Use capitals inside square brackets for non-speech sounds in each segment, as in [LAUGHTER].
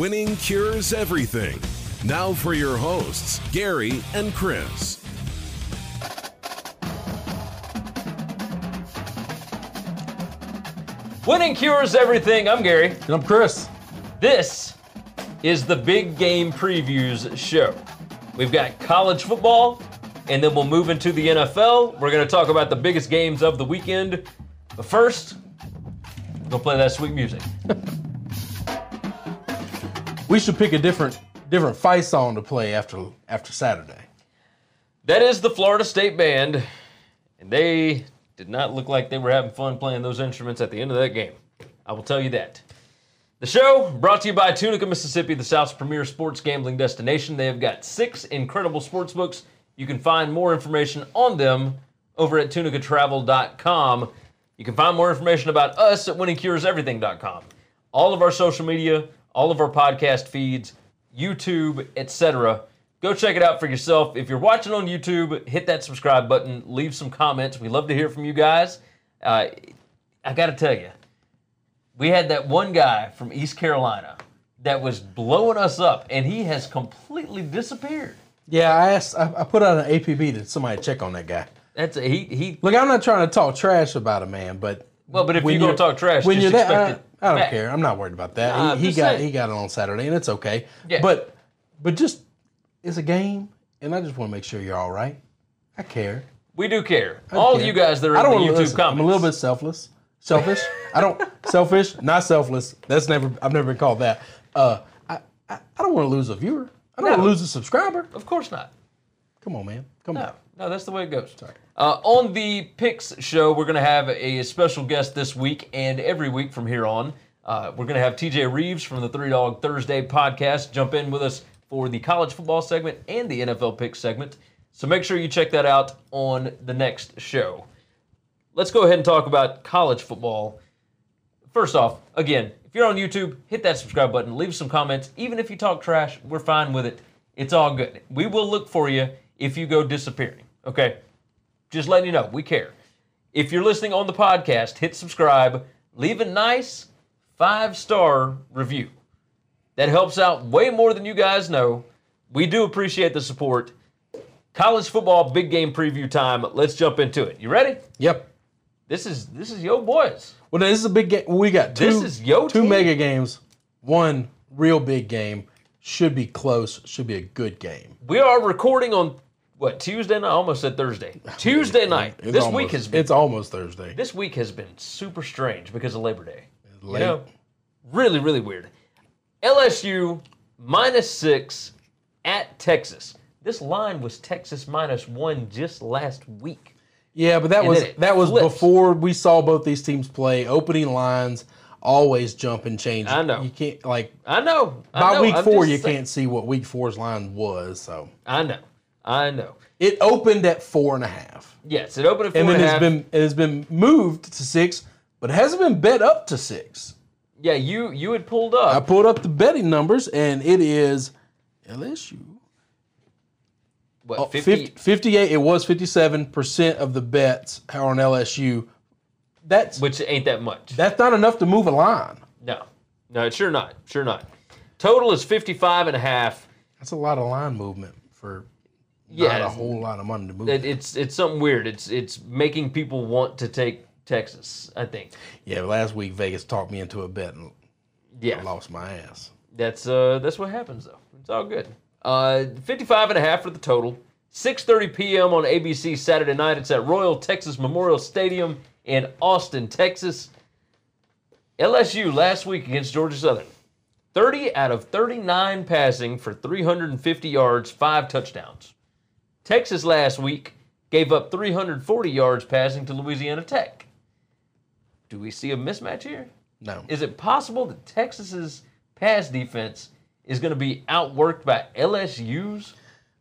Winning cures everything. Now for your hosts, Gary and Chris. Winning cures everything. I'm Gary. And I'm Chris. This is the Big Game Previews show. We've got college football, and then we'll move into the NFL. We're going to talk about the biggest games of the weekend. But first, go play that sweet music. [LAUGHS] We should pick a different different fight song to play after after Saturday. That is the Florida State Band, and they did not look like they were having fun playing those instruments at the end of that game. I will tell you that. The show brought to you by Tunica, Mississippi, the South's premier sports gambling destination. They have got six incredible sports books. You can find more information on them over at tunicatravel.com. You can find more information about us at winningcureseverything.com. All of our social media, all of our podcast feeds, YouTube, etc. Go check it out for yourself. If you're watching on YouTube, hit that subscribe button, leave some comments. We love to hear from you guys. Uh, I got to tell you, we had that one guy from East Carolina that was blowing us up, and he has completely disappeared. Yeah, I asked. I, I put out an APB to somebody check on that guy. That's a, he he. Look, I'm not trying to talk trash about a man, but Well, but if you're gonna talk trash, when you're that, expect it I, I don't back. care. I'm not worried about that. Nah, he he got saying. he got it on Saturday, and it's okay. Yeah. But but just it's a game, and I just want to make sure you're all right. I care. We do care. I All care. you guys that are I in don't the wanna YouTube listen, comments. I'm a little bit selfless. Selfish. I don't [LAUGHS] selfish, not selfless. That's never. I've never been called that. Uh, I I, I don't want to lose a viewer. I don't want to lose a subscriber. Of course not. Come on, man. Come No, on. No, that's the way it goes. Uh, on the Picks show, we're going to have a special guest this week and every week from here on. Uh, we're going to have TJ Reeves from the Three Dog Thursday podcast jump in with us for the college football segment and the NFL Picks segment. So make sure you check that out on the next show. Let's go ahead and talk about college football. First off, again, if you're on YouTube, hit that subscribe button, leave some comments. Even if you talk trash, we're fine with it. It's all good. We will look for you if you go disappearing. Okay? Just letting you know, we care. If you're listening on the podcast, hit subscribe, leave a nice five star review. That helps out way more than you guys know. We do appreciate the support. College football big game preview time. Let's jump into it. You ready? Yep. This is this is yo boys. Well, this is a big game. We got two. This is yo two team. mega games. One real big game. Should be close. Should be a good game. We are recording on what Tuesday night? I almost said Thursday. Tuesday [LAUGHS] night. It's this almost, week has been It's almost Thursday. this week has been super strange because of Labor Day. You know, really, really weird. LSU minus six at Texas. This line was Texas minus one just last week. Yeah, but that And was that was flips. before we saw both these teams play. Opening lines always jump and change. I know. You can't like I know. I by know, week four you saying. can't see what week four's line was. So I know. I know. it opened at four and a half, Yes, it opened at four and and then a it's half. been it has been moved to six, but it hasn't been bet up to six. yeah, you you had pulled up. I pulled up the betting numbers, and it is LSU. what, Oh, 50, 50, 58, it was 57% of the bets are on LSU. That's which ain't that much. that's not enough to move a line. no. No, it's sure not. Sure not. Total is 55 and a half. That's a lot of line movement for Yeah, not a whole lot of money to move. It, it's it's something weird. It's it's making people want to take Texas. I think. yeah, last week Vegas talked me into a bet and I Yeah, lost my ass. that's uh that's what happens though. It's all good. Uh, 55 and a half for the total. 6:30 p.m. on ABC Saturday night. It's at Royal Texas Memorial Stadium in Austin, Texas. LSU last week against Georgia Southern. 30 out of 39 passing for 350 yards, five touchdowns. Texas last week gave up 340 yards passing to Louisiana Tech. do we see a mismatch here? No. Is it possible that Texas's pass defense is going to be outworked by LSU's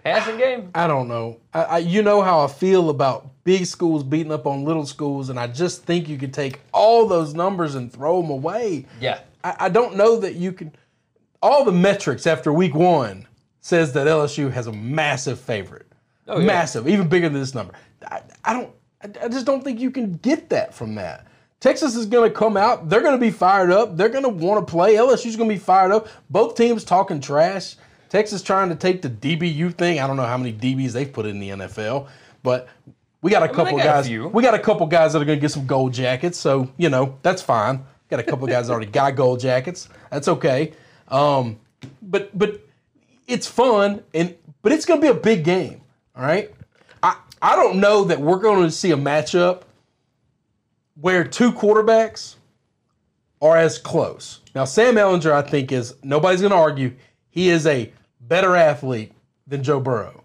passing [SIGHS] game? I don't know. I, I, you know how I feel about big schools beating up on little schools, and I just think you could take all those numbers and throw them away. Yeah. I, I don't know that you can. All the metrics after week one says that LSU has a massive favorite. Oh, yeah. Massive, even bigger than this number. I, I don't. I, I just don't think you can get that from that. Texas is going to come out. They're going to be fired up. They're going to want to play. LSU's going to be fired up. Both teams talking trash. Texas trying to take the DBU thing. I don't know how many DBs they've put in the NFL, but we got a they couple got guys. few. We got a couple guys that are going to get some gold jackets. So you know that's fine. Got a couple guys that already got gold jackets. That's okay. Um, but but it's fun and but it's going to be a big game. All right. I I don't know that we're going to see a matchup where two quarterbacks are as close. Now, Sam Ehlinger, I think, is nobody's going to argue he is a better athlete than Joe Burrow.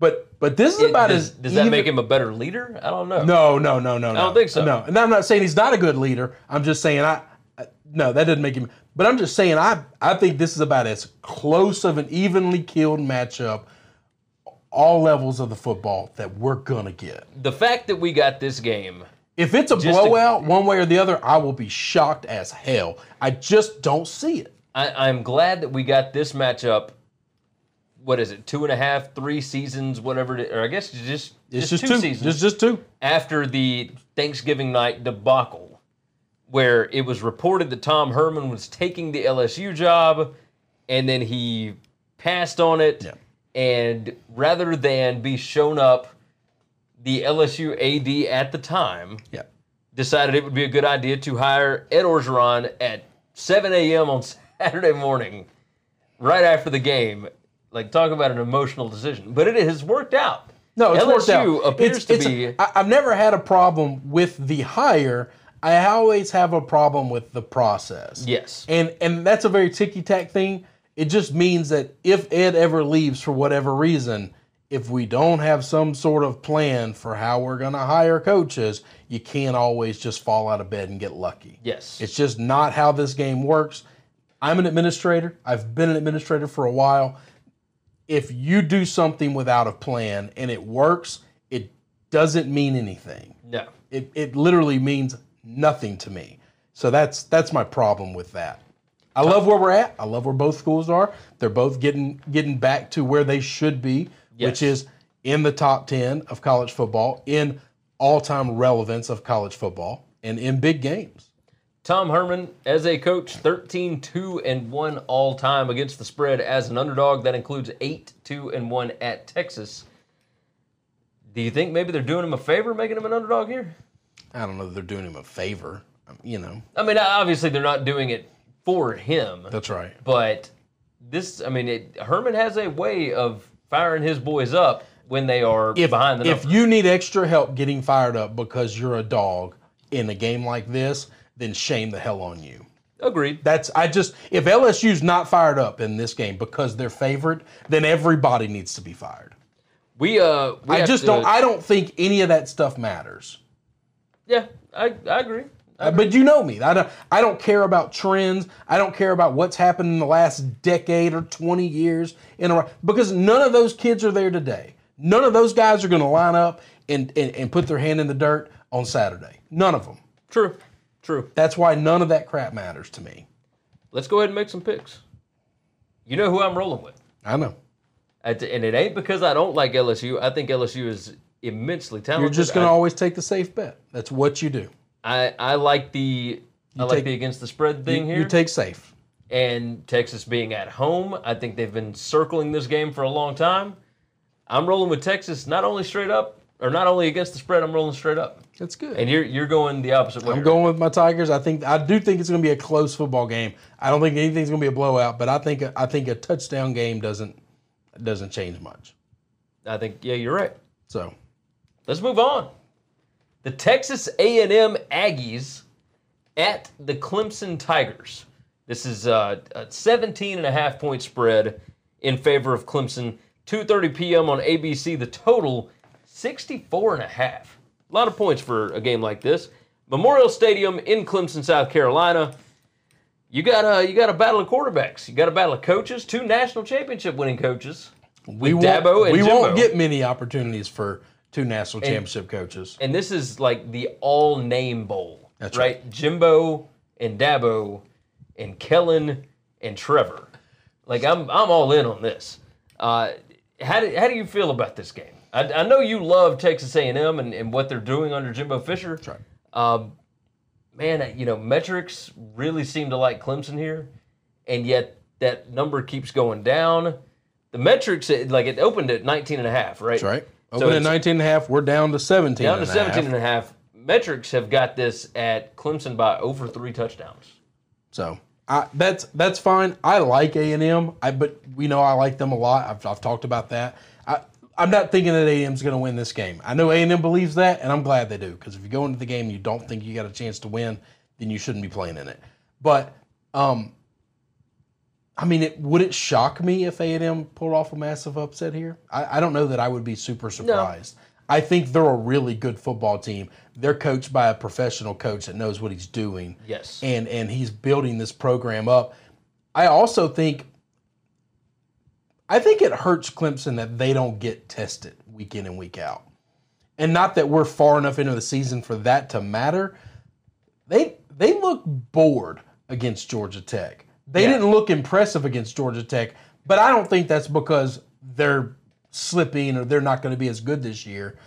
But but this is about does, as does that even- make him a better leader? I don't know. No, no, no, no, no. I don't think so. No, and I'm not saying he's not a good leader. I'm just saying I, I no, that doesn't make him. But I'm just saying I I think this is about as close of an evenly killed matchup, all levels of the football that we're gonna get. The fact that we got this game, If it's a blowout one way or the other, I will be shocked as hell. I just don't see it. I, I'm glad that we got this matchup. What is it? Two and a half, three seasons, whatever. It, or I guess it's just It's just, just, two, two. seasons Just just two. after the Thanksgiving night debacle, where it was reported that Tom Herman was taking the LSU job, and then he passed on it. Yeah. And rather than be shown up, the LSU AD at the time Yeah. decided it would be a good idea to hire Ed Orgeron at 7 a.m. on [LAUGHS] Saturday morning, right after the game. Like, talk about an emotional decision. But it has worked out. No, it's LSU worked out. appears It's- to it's- be. I, I've never had a problem with the hire. I always have a problem with the process. Yes. And and that's a very ticky tack thing. It just means that if Ed ever leaves for whatever reason, if we don't have some sort of plan for how we're going to hire coaches, you can't always just fall out of bed and get lucky. Yes. It's just not how this game works. I'm an administrator. I've been an administrator for a while. If you do something without a plan and it works, it doesn't mean anything. no. It, it literally means nothing to me. So that's that's my problem with that. I love where we're at. I love where both schools are. They're both getting getting back to where they should be, which is in the top 10 of college football, in all-time relevance of college football, and in big games. Tom Herman, as a coach, 13 2 and 1 all time against the spread as an underdog. That includes 8 2 and 1 at Texas. Do you think maybe they're doing him a favor making him an underdog here? I don't know that they're doing him a favor. Um, You know, I mean, obviously they're not doing it for him, that's right. but this, I mean, it, Herman has a way of firing his boys up when they are If, behind the numbers. if you need extra help getting fired up because you're a dog in a game like this, then shame the hell on you. Agreed. That's I just if LSU's not fired up in this game because they're favored, then everybody needs to be fired. We, uh, we I just to- don't I don't think any of that stuff matters. Yeah, I, I agree. Uh, But you know me. I don't I don't care about trends. I don't care about what's happened in the last decade or 20 years in a because none of those kids are there today. None of those guys are going to line up and, and and put their hand in the dirt on Saturday. None of them. True. True. That's why none of that crap matters to me. Let's go ahead and make some picks. You know who I'm rolling with. I know. And and it ain't because I don't like LSU. I think LSU is immensely talented. You're just going to always take the safe bet. That's what you do. I, I like the I like take- the against the spread thing You, here. you take safe. and Texas being at home, I think they've been circling this game for a long time. I'm rolling with Texas, not only straight up, or not only against the spread. I'm rolling straight up. That's good. And you're you're going the opposite way. I'm going with my Tigers. I think I do think it's going to be a close football game. I don't think anything's going to be a blowout, but I think I think a touchdown game doesn't doesn't change much. I think yeah, you're right. So Let's move on. The Texas A&M Aggies at the Clemson Tigers. This is uh, a 17 and a half point spread in favor of Clemson. 2:30 p.m. on ABC. The total 64 and a half. A lot of points for a game like this. Memorial Stadium in Clemson, South Carolina. You got a you got a battle of quarterbacks. You got a battle of coaches. Two national championship winning coaches. We won't, Dabo we Jimbo. won't get many opportunities for two national championship coaches. and this is like the all name bowl. That's right. Jimbo and Dabo and Kellen and Trevor. Like I'm I'm all in on this. Uh, how do, how do you feel about this game? I, I know you love Texas A&M and, and what they're doing under Jimbo Fisher. That's right. Um, man, you know metrics really seem to like Clemson here, and yet that number keeps going down. The metrics, like it opened at 19 and a half, right? That's right. So Open at 19 and a half. We're down to 17 down to and a half. 17 and a half. Metrics have got this at Clemson by over three touchdowns. So I, that's that's fine. I like A and M. I but we know I like them a lot. I've, I've talked about that. I, I'm not thinking that A and M's going to win this game. I know A and M believes that, and I'm glad they do. Because if you go into the game and you don't think you got a chance to win, then you shouldn't be playing in it. But um, I mean, it, would it shock me if A and M pulled off a massive upset here? I, I don't know that I would be super surprised. I think they're a really good football team. They're coached by a professional coach that knows what he's doing Yes. and and he's building this program up. I also think I think it hurts Clemson that they don't get tested week in and week out. And not that we're far enough into the season for that to matter. They they look bored against Georgia Tech. They Yeah. didn't look impressive against Georgia Tech, but I don't think that's because they're slipping or they're not going to be as good this year.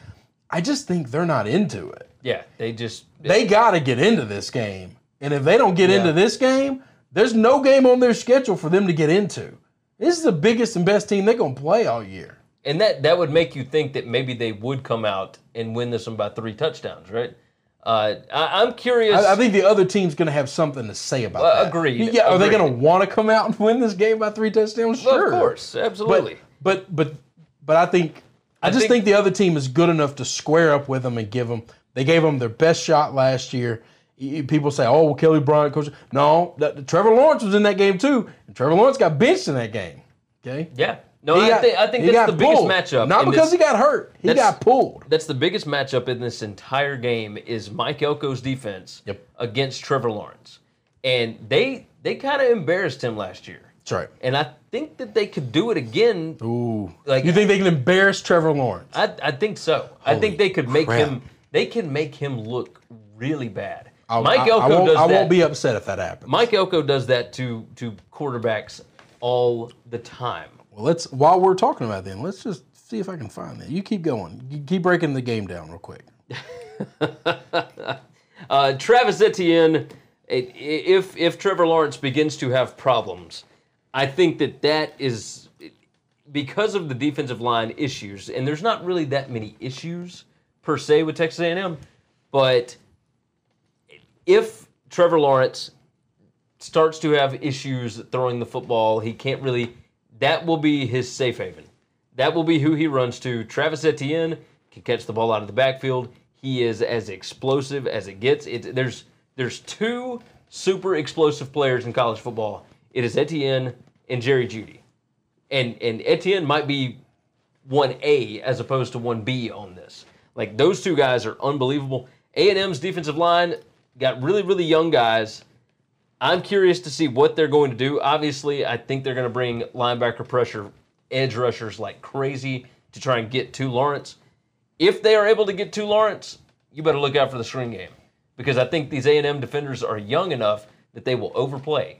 I just think they're not into it Yeah, they just they got to get into this game. And if they don't get Yeah. into this game, there's no game on their schedule for them to get into. This is the biggest and best team they're going to play all year. and that that would make you think that maybe they would come out and win this one by three touchdowns, right? Uh, I, I'm curious. I, I think the other team's going to have something to say about Well, that. agreed, Yeah, are they going to want to come out and win this game by three touchdowns? Well, Sure. of course, absolutely. But but but but I think I, just think- think, the other team is good enough to square up with them and give them. They gave them their best shot last year. People say, "Oh, well, Kelly Bryant coach." No, that, Trevor Lawrence was in that game too, and Trevor Lawrence got benched in that game. Okay. yeah, no, I, got- think I think that's the biggest matchup. Not because this- he got hurt. He got pulled. That's the biggest matchup in this entire game is Mike Elko's defense Yep. against Trevor Lawrence, and they they kind of embarrassed him last year, That's right. and I think that they could do it again. Ooh. Like- you think they can embarrass Trevor Lawrence? I, I think so. I think they could make crap. him. They can make him look really bad. I'll- Mike I, Elko I does I that. won't be upset if that happens. Mike Elko does that to to quarterbacks all the time. Well, let's while we're talking about them, let's just see if I can find that. You keep going. You keep breaking the game down real quick. [LAUGHS] Uh, Travis Etienne, if if Trevor Lawrence begins to have problems, I think that that is because of the defensive line issues, and there's not really that many issues per se with Texas A&M, but if Trevor Lawrence starts to have issues throwing the football, he can't really. That will be his safe haven. That will be who he runs to. Travis Etienne can catch the ball out of the backfield. He is as explosive as it gets. It, there's there's two super explosive players in college football. It is Etienne and Jerry Jeudy, and and Etienne might be one A as opposed to one B on this. Like those two guys are unbelievable. A and M's defensive line got really really young guys. I'm curious to see what they're going to do. Obviously, I think they're going to bring linebacker pressure, edge rushers like crazy to try and get to Lawrence. If they are able to get to Lawrence, you better look out for the screen game because I think these A&M defenders are young enough that they will overplay.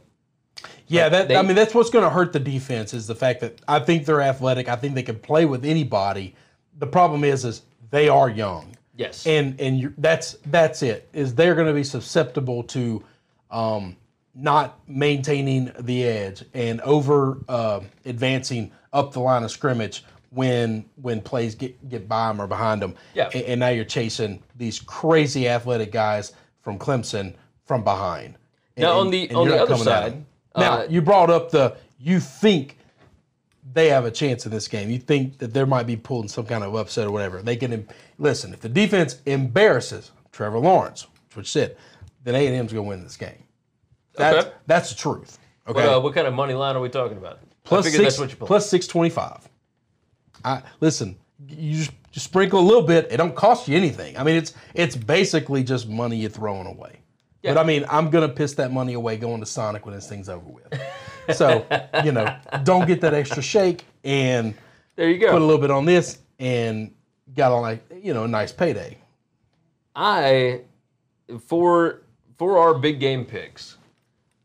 Yeah, that they- I mean that's what's going to hurt the defense is the fact that I think they're athletic. I think they can play with anybody. The problem is, is they are young. Yes. and and you that's that's it. Is they're going to be susceptible to um, not maintaining the edge and over uh, advancing up the line of scrimmage when when plays get get by them or behind them. Yeah. and, and now you're chasing these crazy athletic guys from Clemson from behind. And- Now, on the- on the other side, now uh, you brought up the you think they have a chance in this game. You think that there might be pulling some kind of upset or whatever. They can listen if the defense embarrasses Trevor Lawrence, which said, then A and M's gonna win this game. That's Okay. that's the truth. Okay, What, uh, what kind of money line are we talking about? plus I figured six that's what you plus six twenty five. I listen. you just, just sprinkle a little bit. It don't cost you anything. I mean, it's it's basically just money you're throwing away. But I mean, I'm gonna piss that money away going to Sonic when this thing's over with. [LAUGHS] So you know, don't get that extra shake and There you go. put a little bit on this and got on like you know a nice payday. I for for our big game picks,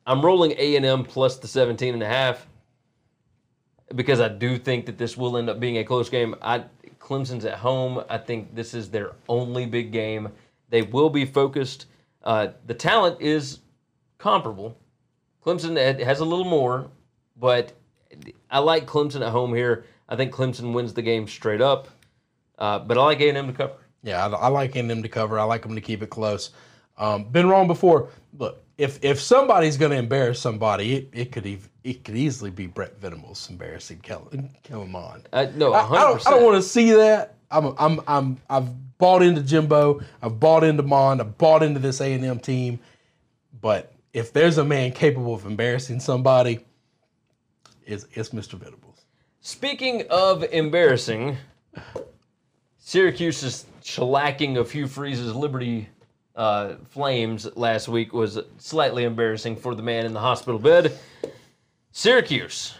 I'm rolling A and M plus the 17 and a half because I do think that this will end up being a close game. I Clemson's at home. I think this is their only big game. They will be focused. Uh, the talent is comparable. Clemson has a little more, but I like Clemson at home here. I think Clemson wins the game straight up, uh, but I like A&M to cover. Yeah, I, I like them to cover. I like them to keep it close. Um, been wrong before. Look, if if somebody's going to embarrass somebody, it, it could ev- it could easily be Brent Venables embarrassing Kellen Kellen Mond. Uh, no, I, 100%. I don't, I don't want to see that. I'm, I'm, I'm, I've bought into Jimbo. I've bought into Mond. I've bought into this A and M team. But if there's a man capable of embarrassing somebody, it's, it's Mr. Venables. Speaking of embarrassing, Syracuse's shellacking of Hugh Freeze's Liberty uh, Flames last week was slightly embarrassing for the man in the hospital bed. Syracuse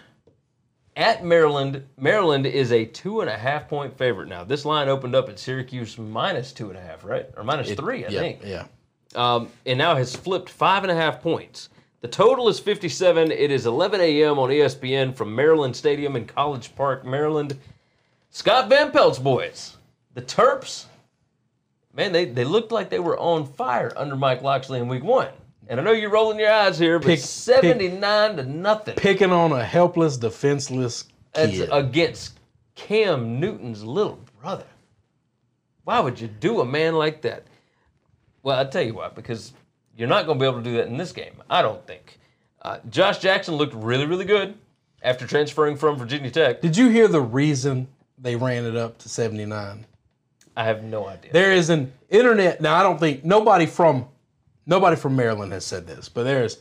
at Maryland. Maryland is a two and a half point favorite now. This line opened up at Syracuse minus two and a half, right? Or minus three, I yeah, think. Yeah. um, and now has flipped five and a half points. The total is 57. It is 11 a.m. on ESPN from Maryland Stadium in College Park, Maryland. Scott Van Pelt's boys, the Terps, man, they, they looked like they were on fire under Mike Locksley in week one. And I know you're rolling your eyes here, but Pick- 79 to nothing. Picking on a helpless, defenseless That's kid. against Cam Newton's little brother. Why would you do a man like that? Well, I'll tell you why, because you're not going to be able to do that in this game, I don't think. Uh, Josh Jackson looked really, really good after transferring from Virginia Tech. Did you hear the reason they ran it up to 79? I have no idea. There is an internet now. I don't think nobody from nobody from Maryland has said this, but there's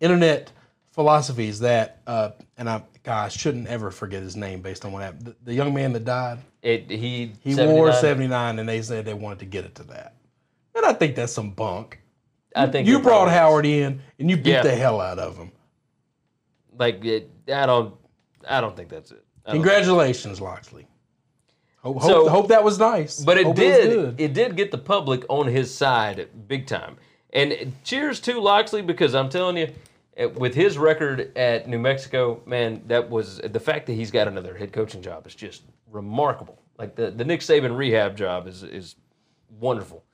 internet philosophies that, uh, and I, gosh, shouldn't ever forget his name based on what happened. The, the young man that died, It, he he 79 wore 79, and they said they wanted to get it to that. And I think that's some bunk. I think You brought is. Howard in, and you beat Yeah. the hell out of him. Like it, I don't, I don't think that's it. I Congratulations, Locksley. Hope, hope, So- hope that was nice. But it Hope did. good. It did get the public on his side big time. And cheers to Locksley because I'm telling you, eh, with his record at New Mexico, man, that was the fact that he's got another head coaching job is just remarkable. Like the, the Nick Saban rehab job is is wonderful.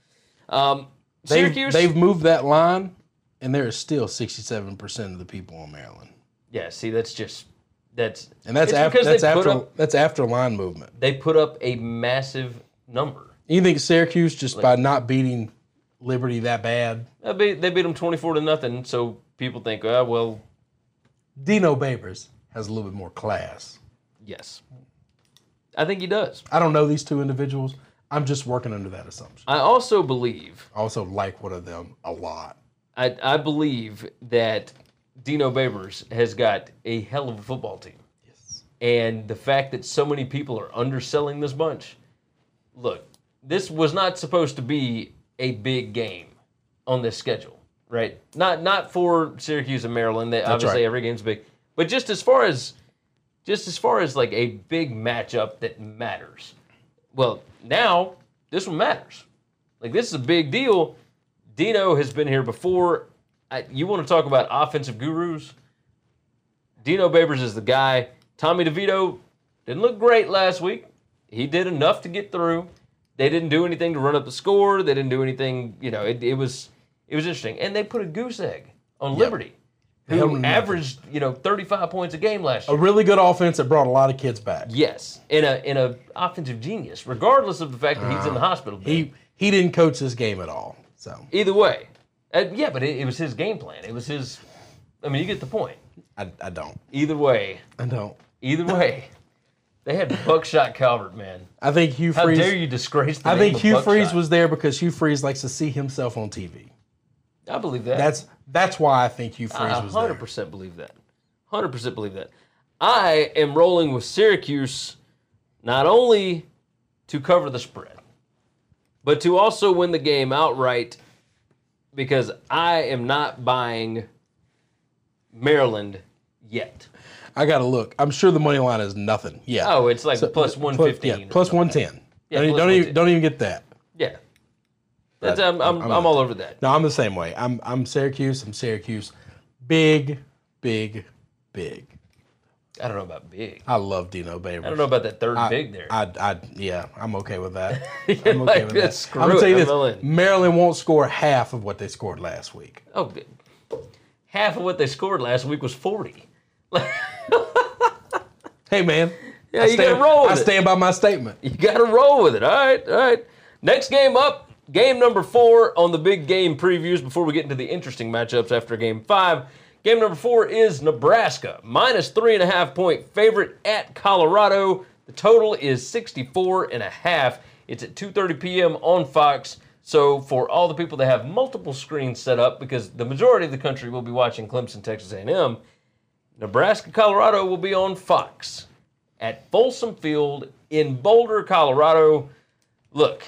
Um, They've, Syracuse, they've moved that line, and there is still 67% of the people on Maryland. yeah. See, that's just that's And that's after that's after up that's after line movement. they put up a massive number. You think Syracuse just by not beating Liberty that bad? They beat, they beat them 24 to nothing. So people think, oh, well, Dino Babers has a little bit more class. yes. I think he does. I don't know these two individuals. I'm just working under that assumption. I also believe, I also like one of them a lot. I, I believe that Dino Babers has got a hell of a football team. Yes. And the fact that so many people are underselling this bunch, look, this was not supposed to be a big game on this schedule, right? Not not for Syracuse and Maryland. They, obviously right. every game's big, but just as far as just as far as like a big matchup that matters. Well, now this one matters. Like this is a big deal. Dino has been here before. I, you want to talk about offensive gurus? Dino Babers is the guy. Tommy DeVito didn't look great last week. He did enough to get through. They didn't do anything to run up the score. They didn't do anything. You know, it, it was it was interesting. And they put a goose egg on Liberty, who averaged you know 35 points a game last year. A really good offense that brought a lot of kids back. Yes, in a in a offensive genius, regardless of the fact that he's in the ah. hospital. bed. He he didn't coach this game at all. So Either way, uh, yeah, but it, it was his game plan. It was his. I mean, you get the point. I, I don't. Either way, I don't. either way, they had Buckshot Calvert, man. I think Hugh How Freeze. How dare you disgrace the I name think of Hugh Buckshot. Freeze was there because Hugh Freeze likes to see himself on TV. I believe that. That's that's why I think Hugh Freeze I was there. 100% believe that. 100% believe that. I am rolling with Syracuse not only to cover the spread, but to also win the game outright because I am not buying Maryland yet. I gotta look. I'm sure the money line is nothing. Yeah. Oh, it's like So- plus plus- 115. yeah, plus one ten. Yeah, don't, don't even don't even get that. Yeah. That's, I'm, I'm, I'm, I'm all over that. No, I'm the same way. I'm I'm Syracuse. I'm Syracuse. Big, big, big. I don't know about big. I love Dino Babers. I don't know about that third I, big there. I, I, yeah, I'm okay with that. [LAUGHS] I'm okay like, with that. screw I'm gonna it, tell you I'm this. Maryland won't score half of what they scored last week. Oh, good. half of what they scored last week was 40. [LAUGHS] Hey, man. Yeah, I you stand, gotta roll with I it. stand by my statement. You got to roll with it. All right, all right. Next game up, game number four on the big game previews before we get into the interesting matchups after game five. Game number four is Nebraska, minus three and a half point favorite at Colorado. The total is 64 and a half. It's at 2:30 p.m. on Fox. So for all the people that have multiple screens set up, because the majority of the country will be watching Clemson, Texas A&M, Nebraska, Colorado will be on Fox at Folsom Field in Boulder, Colorado. Look,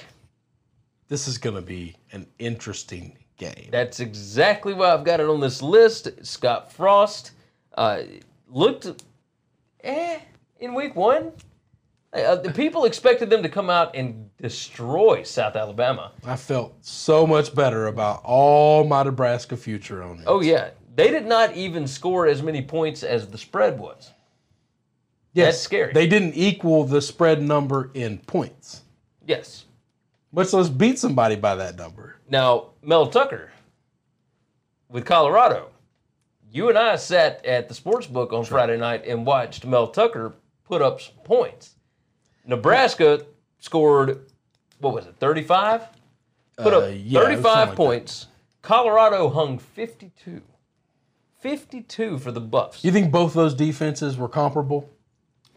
This is going to be an interesting game. that's exactly why I've got it on this list. Scott Frost uh, looked eh in week one. Uh, the people expected them to come out and destroy South Alabama. I felt so much better about all my Nebraska future on it. Oh, yeah. They did not even score as many points as the spread was. yes, that's scary. They didn't equal the spread number in points, Yes. Much less beat somebody by that number. Now, Mel Tucker with Colorado. You and I sat at the sports book on Friday night and watched Mel Tucker put up some points. Nebraska scored, what was it, 35? Put Uh, up yeah, it was 35 like points. Colorado hung 52. 52 for the Buffs. You think both those defenses were comparable?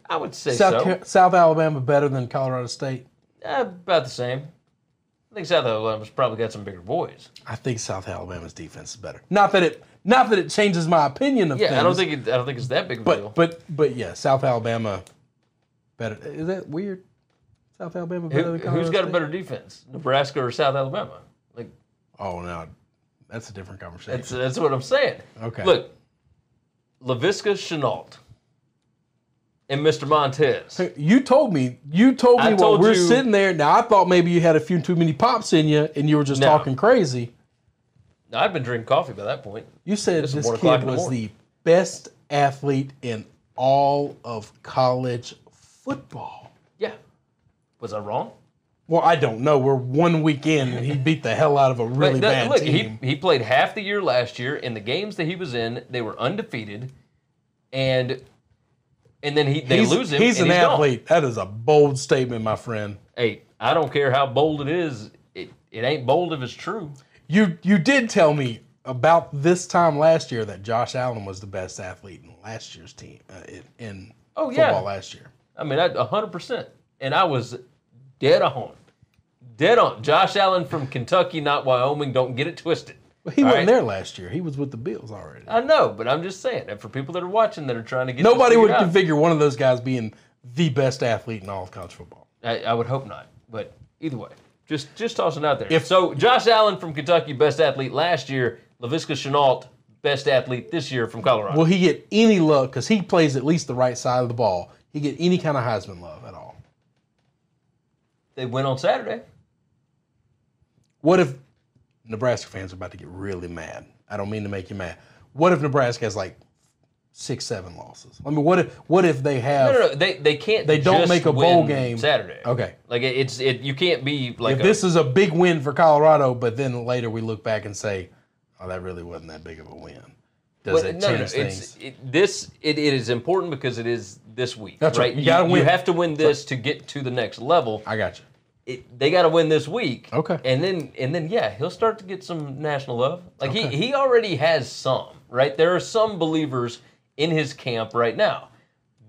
I would say South, so. South Alabama better than Colorado State? Eh, about the same. I think South Alabama's probably got some bigger boys. I think South Alabama's defense is better. Not that it, not that it changes my opinion of Yeah, things. I don't think it, I don't think it's that big of a deal. But but but yeah, South Alabama better. Is that weird? South Alabama better Who, than Colorado who's got a better defense, Nebraska or South Alabama? Like Oh no, that's a different conversation. that's that's what I'm saying. Okay. Look, Laviska Shenault and Mr. Montez. you told me. You told me I while told we're you- sitting there. Now I thought maybe you had a few too many pops in you, and you were just No. talking crazy. Now, I've been drinking coffee by that point. You said It's this kid in the was the best athlete in all of college football. Yeah. Was I wrong? Well, I don't know. We're one week in, and he [LAUGHS] beat the hell out of a really But, uh, bad look, team. he he played half the year last year. In the games that he was in, they were undefeated, and and then he they he's lose him. he's an gone. athlete. That is a bold statement, my friend. Hey, I don't care how bold it is. It it ain't bold if it's true. You you did tell me about this time last year that Josh Allen was the best athlete in last year's team uh, in, in Oh, yeah. football last year. I mean, a hundred percent. And I was dead on, dead on. Josh Allen from Kentucky, not Wyoming. Don't get it twisted. But he All wasn't right? there last year. He was with the Bills already. I know, but I'm just saying. And for people that are watching that are trying to get Nobody would out, configure one of those guys being the best athlete in all of college football. I, I would hope not. But either way, just just tossing out there. If- so, Josh Allen from Kentucky, best athlete last year. Laviska Shenault, best athlete this year from Colorado. Will he get any love? Because he plays at least the right side of the ball. He get any kind of Heisman love at all? they win on Saturday. What if Nebraska fans are about to get really mad? I don't mean to make you mad. What if Nebraska has like six, seven losses? I mean, what if what if they have? No, no, no. They they can't. They don't make a bowl game. Saturday. Okay. Like it- it's it. You can't be like if a- this is a big win for Colorado, but then later we look back and say, "Oh, that really wasn't that big of a win." Does Well, it no, change no, things? It, this it, it is important because it is this week. That's right. right. You gotta win. have to win this to get to the next level. I got you. It, they got to win this week. Okay. And then and then yeah, he'll start to get some national love. Like Okay. he he already has some. Right. There are some believers in his camp right now,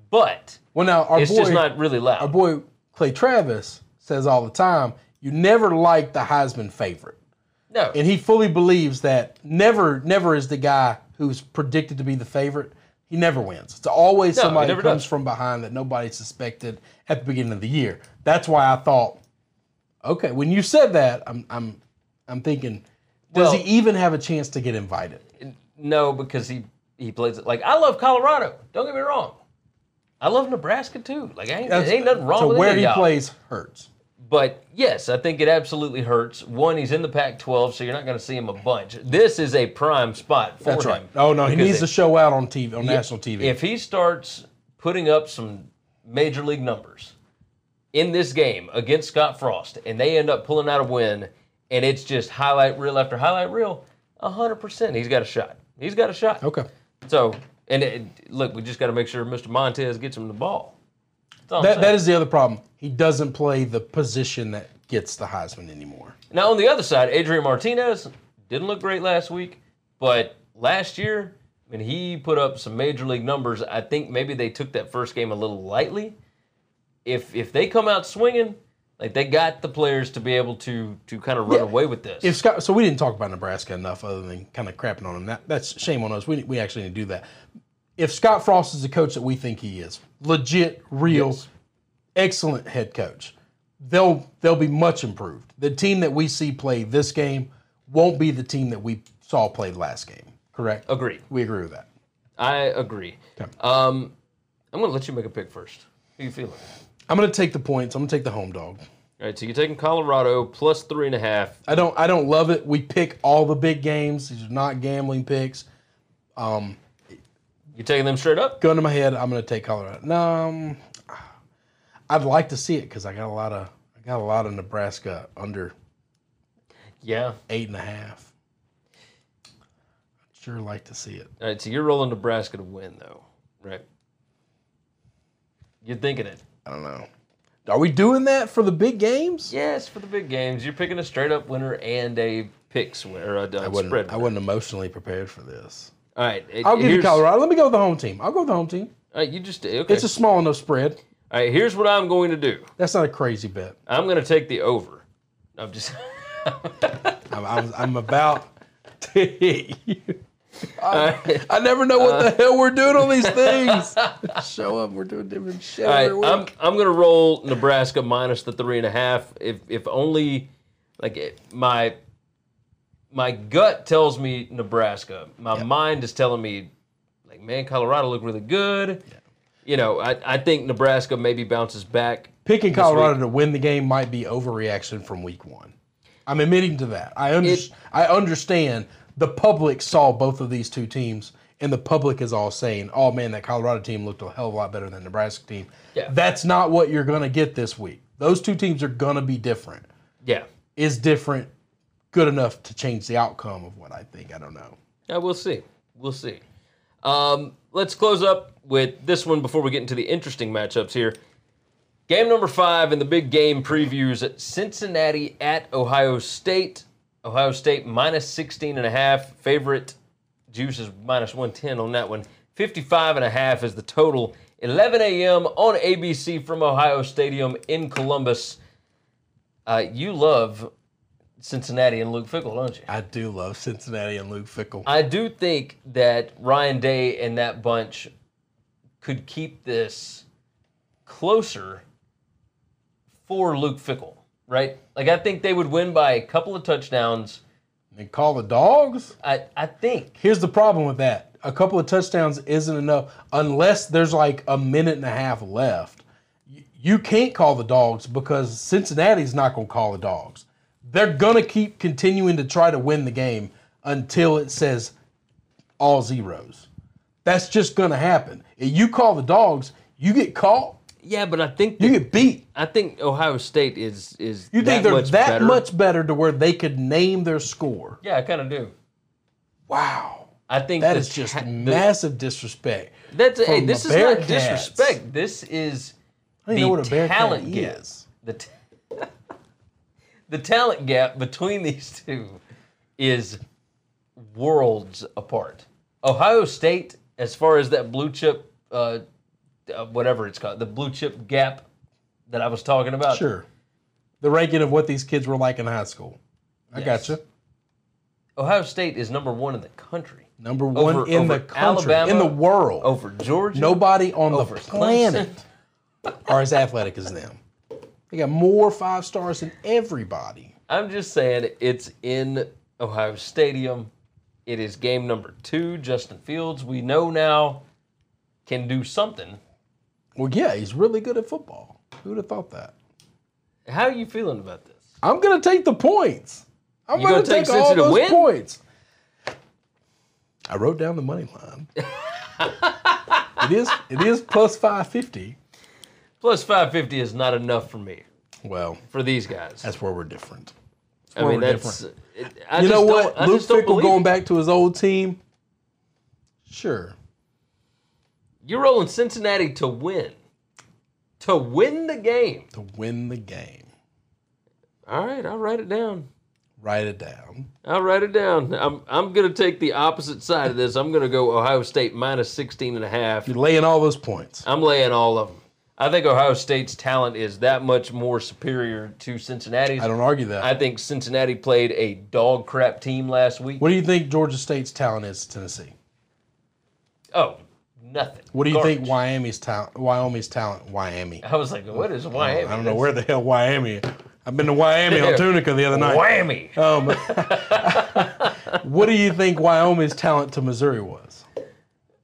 but Well, now our it's boy, just not really loud. our boy Clay Travis says all the time, "You never like the Heisman favorite." no. and he fully believes that never never is the guy who's predicted to be the favorite He never wins. It's always No, somebody never comes does. from behind that nobody suspected at the beginning of the year. That's why I thought, okay, when you said that, I'm I'm I'm thinking, does Well- he even have a chance to get invited? No, because he he plays it like I love Colorado. Don't get me wrong. I love Nebraska too. Like ain't, ain't nothing wrong so with where he plays hurts. But yes, I think it absolutely hurts. One, he's in the Pac-12, so you're not going to see him a bunch. This is a prime spot for That's him. right. Oh no, he needs to show out on TV on national TV. If he starts putting up some major league numbers in this game against Scott Frost, and they end up pulling out a win, and it's just highlight reel after highlight reel, hundred percent, he's got a shot. He's got a shot. okay. So, and it, look, we just got to make sure Mr. Montez gets him the ball. That, that is the other problem. He doesn't play the position that gets the Heisman anymore. Now on the other side, Adrian Martinez didn't look great last week, but last year when he put up some major league numbers, I think maybe they took that first game a little lightly. If if they come out swinging, like they got the players to be able to to kind of run away with this. If Scott, so we didn't talk about Nebraska enough, other than kind of crapping on them. That that's shame on us. We we actually didn't do that. If Scott Frost is the coach that we think he is, legit, real, excellent head coach, they'll they'll be much improved. The team that we see play this game won't be the team that we saw play last game. Correct. Agree. We agree with that. I agree. Um, I'm going to let you make a pick first. Who you feeling? I'm going to take the points. I'm going to take the home dog. All right, so you're taking Colorado plus three and a half. I don't I don't love it. We pick all the big games. These are not gambling picks. Um, you're taking them straight up? gun to my head, I'm going to take Colorado. No, um, I'd like to see it because I got a lot of I got a lot of Nebraska under Yeah. eight and a half. I'd sure like to see it. All right, so you're rolling Nebraska to win, though, right? You're thinking it. I don't know. Are we doing that for the big games? Yes, for the big games, you're picking a straight up winner and a picks winner, a, a I wasn't. spread. I wasn't emotionally prepared for this. All right, it- I'll give you Colorado. Let me go with the home team. I'll go with the home team. All right, you just eh, okay. It's a small enough spread. all right, here's what I'm going to do. That's not a crazy bet. I'm going to take the over. I'm just. [LAUGHS] I'm, I'm, I'm about to hit you. I, I never know what the uh, hell we're doing on these things. [LAUGHS] Show up. We're doing different shit All right, every week. I'm I'm going to roll Nebraska minus the three and a half. If if only, like it, my my gut tells me Nebraska. My mind is telling me, like, man, Colorado look really good. You know, I, I think Nebraska maybe bounces back. Picking Colorado week. to win the game might be overreaction from week one. I'm admitting to that. I under, It- I understand the public saw both of these two teams, and the public is all saying, "Oh man, that Colorado team looked a hell of a lot better than the Nebraska team." Yeah. That's not what you're going to get this week. Those two teams are going to be different. Yeah, Is different good enough to change the outcome of what I think? I don't know. yeah, we'll see. We'll see. Um, let's close up with this one before we get into the interesting matchups here. Game number five in the big game previews at Cincinnati at Ohio State. Ohio State minus 16 and a half. Favorite juice is minus 110 on that one. 55 and a half is the total. 11 a.m. on ABC from Ohio Stadium in Columbus. Uh, you love Cincinnati and Luke Fickell, don't you? I do love Cincinnati and Luke Fickell. I do think that Ryan Day and that bunch could keep this closer for Luke Fickell, right? Like I think they would win by a couple of touchdowns. and call the dogs. I I think. Here's the problem with that. A couple of touchdowns isn't enough unless there's like a minute and a half left. You can't call the dogs because Cincinnati's not going to call the dogs. They're going to keep continuing to try to win the game until it says all zeros. That's just going to happen. If you call the dogs, you get caught, Yeah, but I think you get beat. I think Ohio State is is You think that they're much that better. much better to where they could name their score. Yeah, I kind of do. Wow. I think that is just the- massive disrespect. That's hey, this is not disrespect. This is I the know what a talent gap. is. The t- [LAUGHS] the talent gap between these two is worlds apart. Ohio State, as far as that blue chip, uh, uh, whatever it's called, the blue chip gap that I was talking about. Sure. The ranking of what these kids were like in high school. I Yes. got you. Ohio State is number one in the country. Number one Over- in over the country, Alabama, in the world. Over Georgia. Nobody on the planet are as athletic as them. They got more five stars than everybody. I'm just saying it's in Ohio Stadium. It is game number two. Justin Fields, we know now, can do something. Well, yeah, he's really good at football. Who would have thought that? How are you feeling about this? I'm gonna take the points. I'm gonna, gonna take take, all those win? points. I wrote down the money line. [LAUGHS] it is it is plus five fifty. Plus 550 is not enough for me, Well, for these guys. that's where we're different. I where mean, we're that's. different. It, I you know what? I Luke Fickell going back to his old team. Sure. You're rolling Cincinnati to win. To win the game. To win the game. All right, I'll write it down. Write it down. I'll write it down. I'm, I'm going to take the opposite side of this. I'm going to go Ohio State minus 16 and a half. You're laying all those points. I'm laying all of them. I think Ohio State's talent is that much more superior to Cincinnati's. I don't argue that. I think Cincinnati played a dog crap team last week. what do you think Georgia State's talent is to Tennessee? Oh, nothing. What do you Garbage. think Wyoming's talent Wyoming's talent Wyoming? I was like, what is Wyoming? I don't know where the hell Wyoming. I've been to Wyoming on Tunica the other night. Whammy. [LAUGHS] Um, what do you think Wyoming's talent to Missouri was?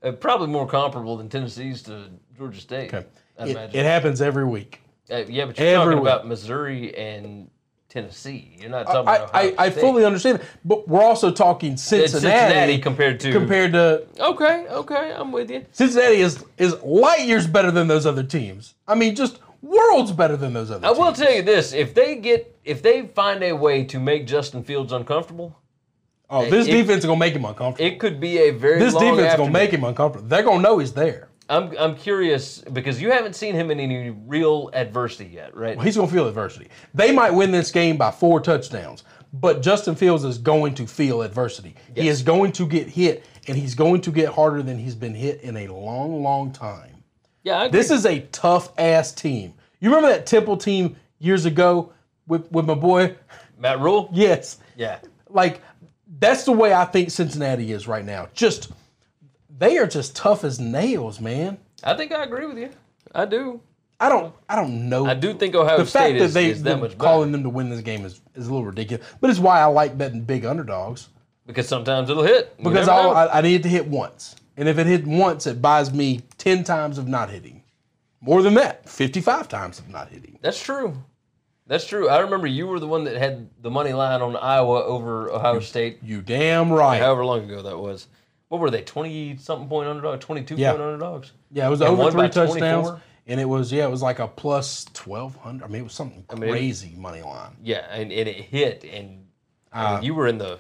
Uh, probably more comparable than Tennessee's to Georgia State. Okay. I It, imagine. it happens every week. Uh, yeah, but you're every talking week. about Missouri and Tennessee. You're not talking I, about I, Ohio I State. fully understand, that, but we're also talking Cincinnati, Cincinnati compared to- compared to Okay, okay, I'm with you. Cincinnati is is light years better than those other teams. I mean, just worlds better than those other. I will tell you this: if they get, if they find a way to make Justin Fields uncomfortable, Oh, this it- defense is gonna make him uncomfortable. it could be a very this long defense is gonna make him uncomfortable. They're gonna know he's there. I'm, I'm curious because you haven't seen him in any real adversity yet, right? He's gonna feel adversity. They might win this game by four touchdowns, but Justin Fields is going to feel adversity. He is going to get hit, and he's going to get harder than he's been hit in a long, long time. yeah, I agree. This is a tough ass team. You remember that Temple team years ago with with my boy? Matt Rhule. Yes. Yeah, Like that's the way I think Cincinnati is right now. Just they are just tough as nails, man. I think I agree with you. I do. I don't I don't know. I do think Ohio the State fact that is, they is that they're much better calling them to win this game is, is a little ridiculous. But it's why I like betting big underdogs because sometimes it'll hit. You because all. I, I need it to hit once, and if it hit once, it buys me ten times of not hitting. More than that, fifty-five times of not hitting. That's true. That's true. I remember you were the one that had the money line on Iowa over Ohio State. You damn right. However long ago that was. What were they? Twenty something point underdog. Twenty two Yeah. point underdogs. Yeah, it was And over won three by touchdowns, 24? and it was yeah, it was like a plus twelve hundred. I mean, it was something mean, it- crazy money line. Yeah, and, and it hit, and I Uh, mean, you were in the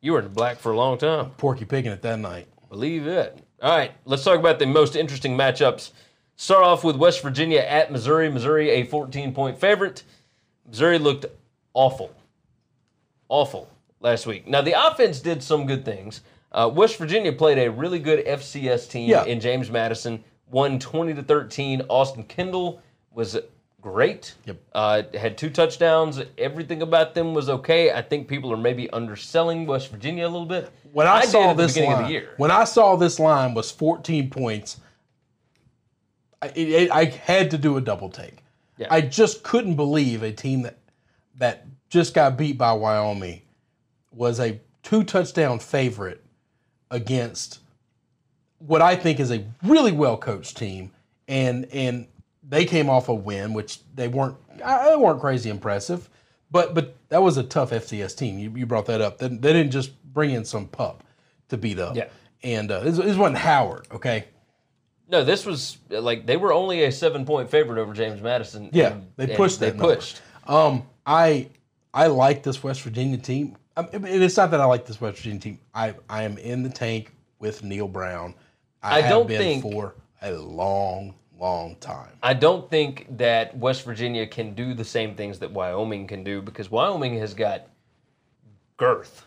you were in the black for a long time. Porky picking it that night. Believe it. All right, let's talk about the most interesting matchups. Start off with West Virginia at Missouri. Missouri, a 14 point favorite. Missouri looked awful. Awful last week. Now, the offense did some good things. Uh, West Virginia played a really good FCS team Yeah. in James Madison, won 20 to 13. Austin Kendall was great. Yep. Uh, had two touchdowns. Everything about them was okay. I think people are maybe underselling West Virginia a little bit. When I, did saw at this line, of the year. when I saw this line was 14 points, I, it, I had to do a double take. Yeah. I just couldn't believe a team that that just got beat by Wyoming was a two touchdown favorite against what I think is a really well coached team, and and they came off a win, which they weren't they weren't crazy impressive, but but that was a tough FCS team. You, you brought that up. They, they didn't just bring in some pup to beat up. Yeah. and uh, this, this wasn't Howard. Okay, No, this was like they were only a seven point favorite over James Madison. Yeah, and- they pushed They number. pushed. Um, I I like this West Virginia team. I mean, it's not that I like this West Virginia team. I I am in the tank with Neal Brown. I, I have don't been think- for a long, long time. I don't think that West Virginia can do the same things that Wyoming can do because Wyoming has got girth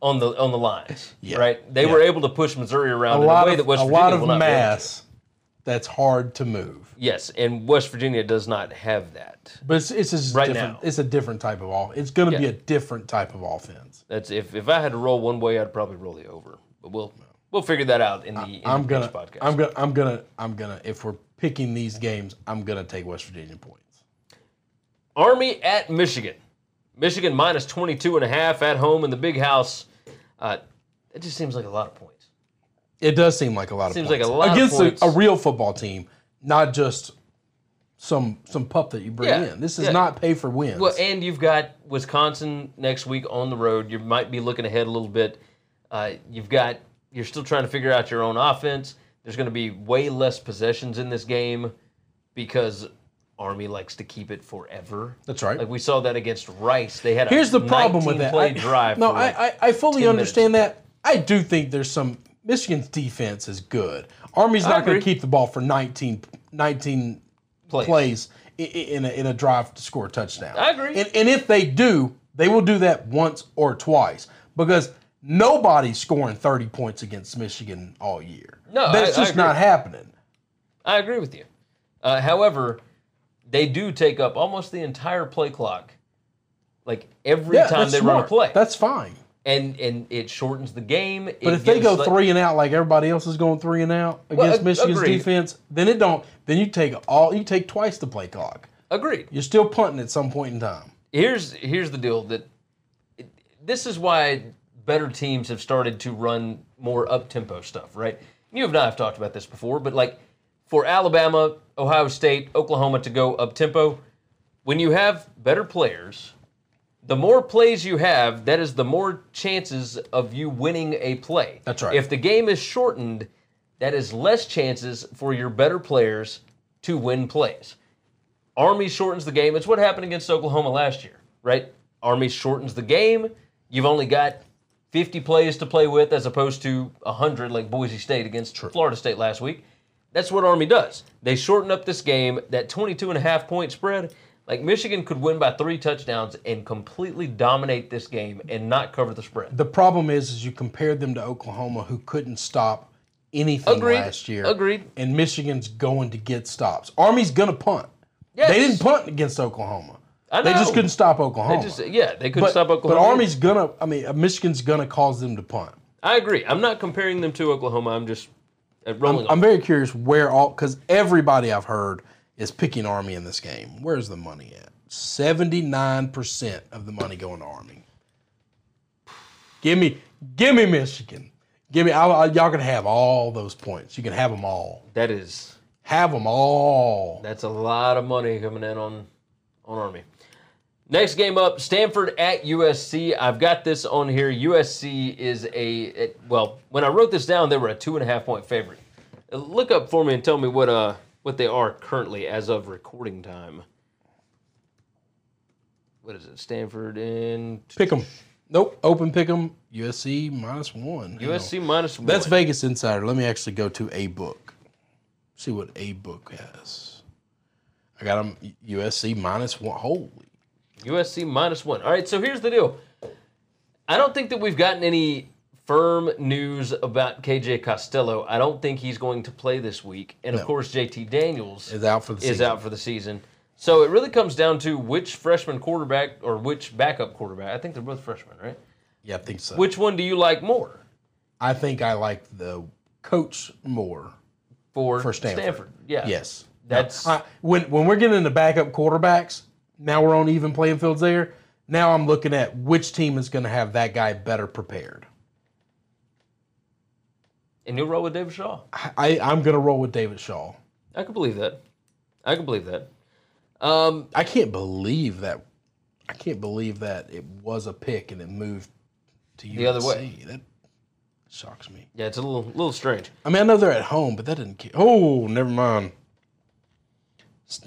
on the on the lines. Yeah. Right? They Yeah. were able to push Missouri A around in a way of that West a Virginia lot of will not be able to. mass that's hard to move. Yes, and West Virginia does not have that. But it's it's just Right different. now. It's a different type of all. It's going to be a different type of offense. That's if if I had to roll one way, I'd probably roll the over. But we'll we'll figure that out in the, in I'm the gonna, podcast. I'm gonna, I'm gonna, I'm gonna. If we're picking these games, I'm gonna take West Virginia points. Army at Michigan. Michigan minus 22 and a half at home in the big house. Uh, it just seems like a lot of points. It does seem like a lot of Seems points. like a lot of against points. A, a real football team, not just some some pup that you bring Yeah, in. This is yeah. not pay for wins. Well, and you've got Wisconsin next week on the road. You might be looking ahead a little bit. Uh, you've got you're still trying to figure out your own offense. There's going to be way less possessions in this game because Army likes to keep it forever. That's right. Like we saw that against Rice. They had a Here's the problem with 19 that. Play I- drive. no, for like I, I, I fully 10 understand that. I do think there's some Michigan's defense is good. Army's not going to keep the ball for 19, 19 plays. plays i- i- in a, in a drive to score a touchdown. I agree. And, and if they do, they will do that once or twice because nobody's scoring 30 points against Michigan all year. No, That's I- I just agree. not happening. I agree with you. Uh, however, they do take up almost the entire play clock, like every Yeah, time they run a play. That's fine. And and it shortens the game. But if they go three and out like everybody else is going three and out against ag- Michigan's agreed. defense, then it don't. Then you take all you take twice the play clock. agreed. You're still punting at some point in time. Here's here's the deal that it, this is why better teams have started to run more up tempo stuff, right? You and I have talked about this before, but like for Alabama, Ohio State, Oklahoma to go up tempo, when you have better players, the more plays you have, that is the more chances of you winning a play. That's right. If the game is shortened, that is less chances for your better players to win plays. Army shortens the game. It's what happened against Oklahoma last year, right? Army shortens the game. You've only got 50 plays to play with as opposed to 100 like Boise State against Florida State last week. That's what Army does. They shorten up this game, that 22 and a half point spread. Like Michigan could win by three touchdowns and completely dominate this game and not cover the spread. The problem is, is you compared them to Oklahoma, who couldn't stop anything Agreed. last year. Agreed. And Michigan's going to get stops. Army's going to punt. Yes. They didn't punt against Oklahoma. I They just couldn't stop Oklahoma. They just, yeah, they couldn't but, stop Oklahoma. But Army's gonna. I mean, uh, Michigan's gonna cause them to punt. I agree. I'm not comparing them to Oklahoma. I'm just uh, rolling. I'm very curious where all because everybody I've heard is picking Army in this game. Where's the money at? Seventy nine percent of the money going to Army. Give me, give me Michigan. Give me. I, I- y'all can have all those points. You can have them all. that is Have them all. That's a lot of money coming in on on Army. Next game up, Stanford at USC. I've got this on here. USC is a it, well. When I wrote this down, they were a two and a half point favorite. Look up for me and tell me what uh what they are currently as of recording time. What is it? Stanford and Pick them. Nope. Open pick them. USC minus one. Hang on. USC minus one. That's Vegas Insider. Let me actually go to a book. See what a book has. I got them USC minus one. Holy. USC minus one. All right, so here's the deal. I don't think that we've gotten any firm news about KJ Costello. I don't think he's going to play this week. And of course, JT Daniels Is out for the is season. out for the season. So it really comes down to which freshman quarterback or which backup quarterback. I think they're both freshmen, right? Yeah, I think so. Which one do you like more I think I like the coach more for, for Stanford. Yeah. Yes. That's I, when when we're getting into backup quarterbacks, now we're on even playing fields there. Now I'm looking at which team is going to have that guy better prepared. And you'll roll with David Shaw. I, I'm going to roll with David Shaw. I can believe that. I can believe that. Um, I can't believe that. I can't believe that it was a pick and it moved to The other way. That shocks me. yeah, it's a little little strange. I mean, I know they're at home, but that didn't. ca- Oh, never mind.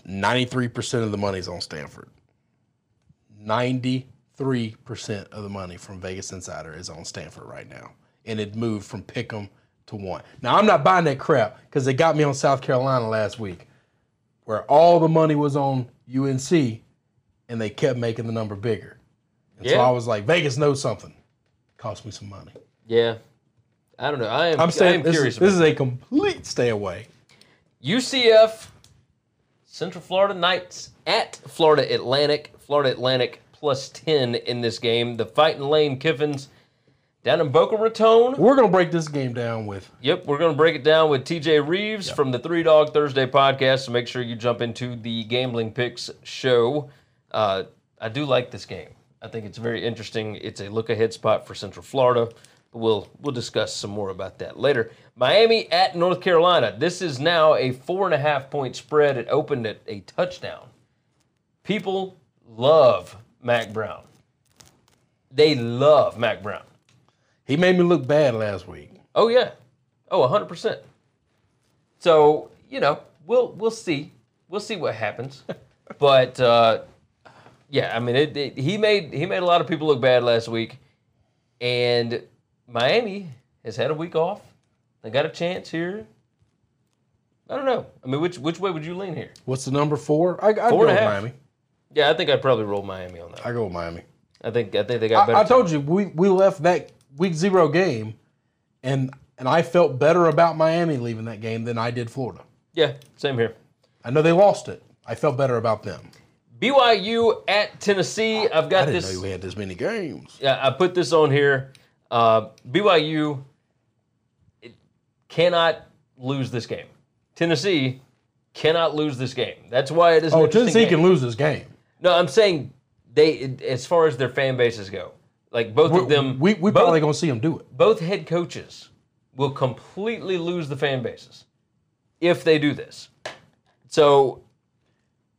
Ninety-three percent of the money's on Stanford. Ninety-three percent of the money from Vegas Insider is on Stanford right now, and it moved from Pick'em to one. Now I'm not buying that crap because they got me on South Carolina last week, where all the money was on UNC, and they kept making the number bigger. And so Yeah. I was like, Vegas knows something. Cost me some money. Yeah, I don't know. I am. I'm I am this, curious. is, this is a complete stay away. UCF, Central Florida Knights at Florida Atlantic. Florida Atlantic plus 10 in this game. The Fighting Lane Kiffins down in Boca Raton. We're gonna break this game down with Yep, we're going to break it down with TJ Reeves from the Three Dog Thursday podcast. So make sure you jump into the Gambling Picks show. Uh, I do like this game. I think it's very interesting. It's a look ahead spot for Central Florida. We'll we'll discuss some more about that later. Miami at North Carolina. This is now a four and a half point spread. It opened at a touchdown. People love Mack Brown. They love Mack Brown. He made me look bad last week. Oh yeah. Oh, 100%. So, you know, we'll we'll see. We'll see what happens. [LAUGHS] but uh, yeah, I mean, it, it, he made he made a lot of people look bad last week, and Miami has had a week off. They got a chance here. I don't know. I mean, which which way would you lean here? What's the number four? I, I'd Four go with. Miami. Yeah, I think I'd probably roll Miami on that. I go with Miami. I think I think they got better. I, I told you we, we left that week zero game, and and I felt better about Miami leaving that game than I did Florida. Yeah, same here. I know they lost it. I felt better about them. BYU at Tennessee. I've I got didn't this. know we had this many games. Yeah, I put this on here. Uh, BYU it cannot lose this game. Tennessee cannot lose this game. That's why it is. Oh, Tennessee game. can lose this game. No, I'm saying they, as far as their fan bases go, like both of them, we we both, probably gonna see them do it. both head coaches will completely lose the fan bases if they do this. So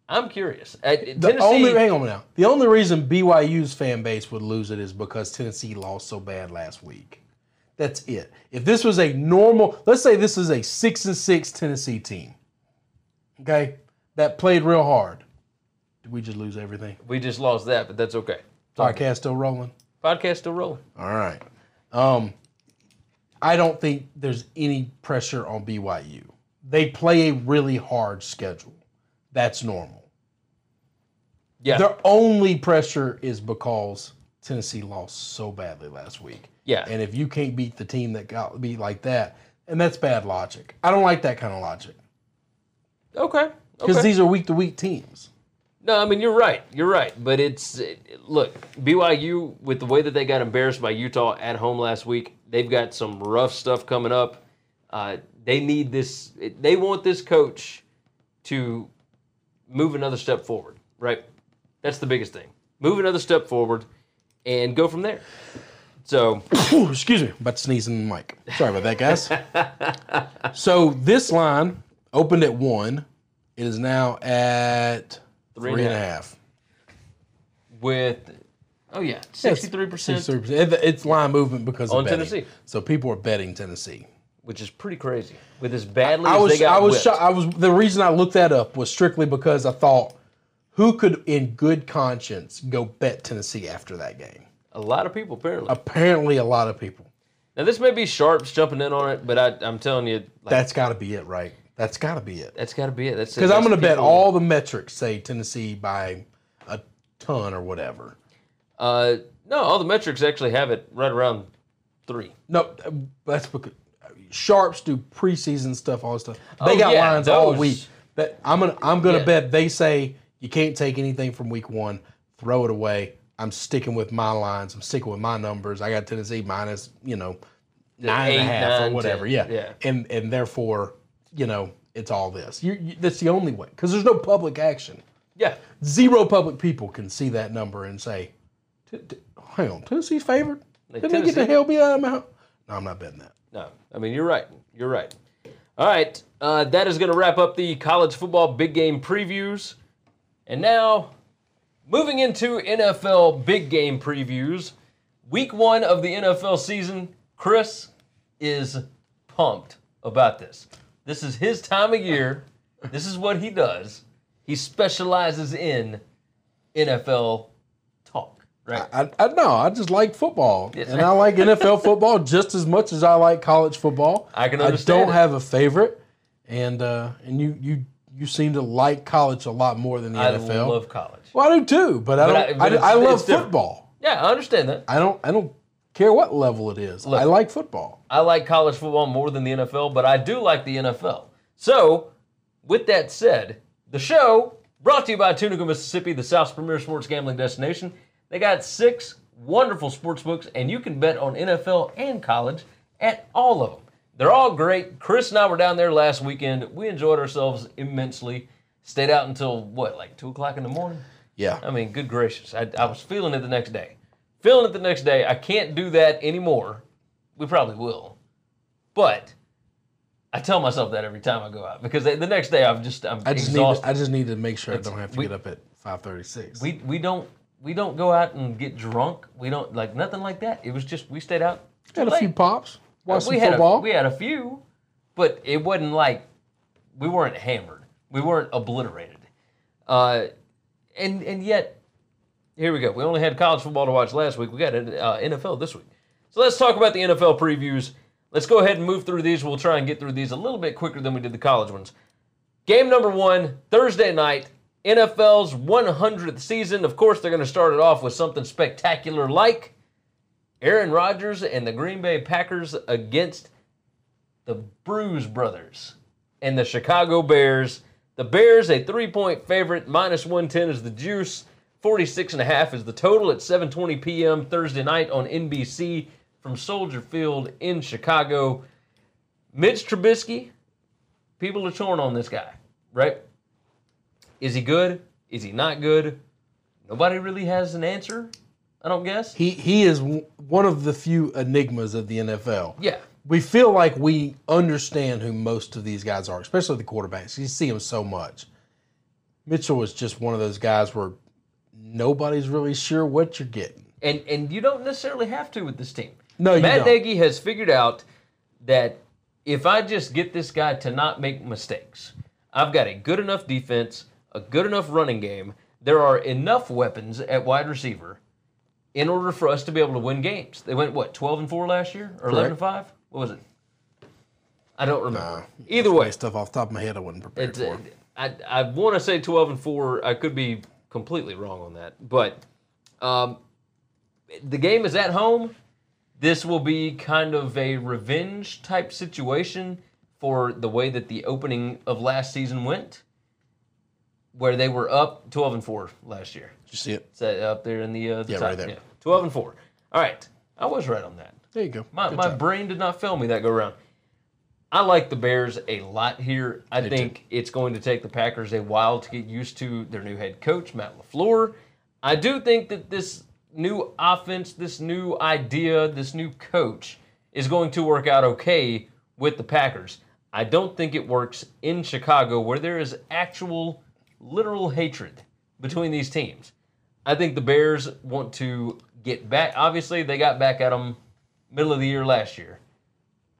I'm curious. Uh, The only hang on now. The only reason BYU's fan base would lose it is because Tennessee lost so bad last week. That's it. If this was a normal, let's say this is a six and six Tennessee team, okay, that played real hard. Did we just lose everything? we just lost that, but that's okay. Podcast still rolling. Podcast still rolling. All right. Um, I don't think there's any pressure on BYU. They play a really hard schedule. That's normal. Yeah. Their only pressure is because Tennessee lost so badly last week. Yeah. And if you can't beat the team that got beat like that, and that's bad logic. I don't like that kind of logic Okay. because okay. these are week to week teams. No, I mean you're right. You're right. But it's it, look BYU with the way that they got embarrassed by Utah at home last week. They've got some rough stuff coming up. Uh, they need this. They want this coach to move another step forward. Right. That's the biggest thing. Move another step forward and go from there. So [COUGHS] excuse me, about to sneeze in the mic. Sorry about that, guys. [LAUGHS] so this line opened at one. It is now at Three three and and a half. with oh yeah, sixty three percent, 63%. It's line movement because of On betting. Tennessee. So people are betting Tennessee. which is pretty crazy. With as badly I as was they got I was. I was the reason I looked that up was strictly because I thought who could in good conscience go bet Tennessee after that game? a lot of people apparently. Apparently a lot of people. Now this may be sharps jumping in on it, but I, I'm telling you, like, That's got to be it, right? That's got to be it. that's got to be it. That's Because I'm going to bet all the metrics say Tennessee by a ton or whatever. Uh, no, all the metrics actually have it right around three. No, that's because sharps do preseason stuff, all this stuff. They Oh, got yeah, lines all week. That I'm gonna I'm gonna Yeah. bet they say you can't take anything from week one, throw it away. I'm sticking with my lines. I'm sticking with my numbers. I got Tennessee minus, you know, nine and a eight, half nine, or whatever. 10. Yeah. Yeah. And and therefore, you know, it's all this. You, you, that's the only way because there's no public action. Yeah, Zero public people can see that number and say, "T- t- "Hang on, Tennessee's favored. Like, Did they get the hell beat out of my house?" No, I'm not betting that. no, I mean you're right. You're right. All right, uh, that is going to wrap up the college football big game previews, and now moving into NFL big game previews. Week one of the NFL season. Chris is pumped about this. This is his time of year. This is what he does. He specializes in NFL talk, right? I, I no, I just like football, Yes. and I like NFL football just as much as I like college football. I can I don't it. have a favorite, and uh, and you you you seem to like college a lot more than the NFL. I love college. well, I do too, but I don't. I- I, but it's- I love it's different. football. Yeah, I understand that. I don't. I don't care what level it is. I like football. I like college football more than the NFL, but I do like the NFL. So with that said, the show brought to you by Tunica, Mississippi, the South's premier sports gambling destination. They got six wonderful sports books, and you can bet on NFL and college at all of them. They're all great. Chris and I were down there last weekend. We enjoyed ourselves immensely. Stayed out until what, like two o'clock in the morning? Yeah. I mean, good gracious. I, I was feeling it the next day. Feeling it the next day. I can't do that anymore. We probably will. But I tell myself that every time I go out because the next day I'm just I'm I just exhausted. need. I just need to make sure I don't have to we- get up at five thirty six. we we don't we don't go out and get drunk. We don't like nothing like that. It was just we stayed out. had a few pops. Watched we some had football. A, we had a few, but it wasn't like we weren't hammered. We weren't obliterated. Uh, and and yet, here we go. We only had college football to watch last week. We got uh, NFL this week. So let's talk about the NFL previews. Let's go ahead and move through these. We'll try and get through these a little bit quicker than we did the college ones. Game number one, Thursday night, NFL's 100th season. Of course, they're going to start it off with something spectacular like Aaron Rodgers and the Green Bay Packers against the Bruise Brothers and the Chicago Bears. The Bears, a three point favorite, minus 110 is the juice. 46 and a half is the total at 7:20 p.m. Thursday night on NBC from Soldier Field in Chicago. Mitch Trubisky, people are torn on this guy, right? Is he good? Is he not good? Nobody really has an answer, I don't guess. He he is w- one of the few enigmas of the NFL. Yeah. We feel like we understand who most of these guys are, especially the quarterbacks. You see them so much. Mitchell is just one of those guys where nobody's really sure what you're getting. And and you don't necessarily have to with this team. No, you Matt don't. Nagy has figured out that if I just get this guy to not make mistakes, I've got a good enough defense, a good enough running game. There are enough weapons at wide receiver in order for us to be able to win games. They went what, 12 and 4 last year or 11 and 5? What was it? I don't remember. Either way, Stuff off the top of my head I wasn't prepared it's, for. uh, I, I want to say 12 and 4. I could be completely wrong on that. But um, the game is at home. This will be kind of a revenge type situation for the way that the opening of last season went, where they were up 12 and 4 last year. Did you see it? That up there in the, uh, the Yeah, top? right there. Yeah, 12 and 4. All right. I was right on that. There you go. My, Good my brain did not fail me that go round. I like the Bears a lot here. I Me think it's going to take the Packers a while to get used to their new head coach, Matt LaFleur. I do think that this new offense, this new idea, this new coach is going to work out okay with the Packers. I don't think it works in Chicago where there is actual, literal hatred between these teams. I think the Bears want to get back. Obviously, they got back at them middle of the year last year.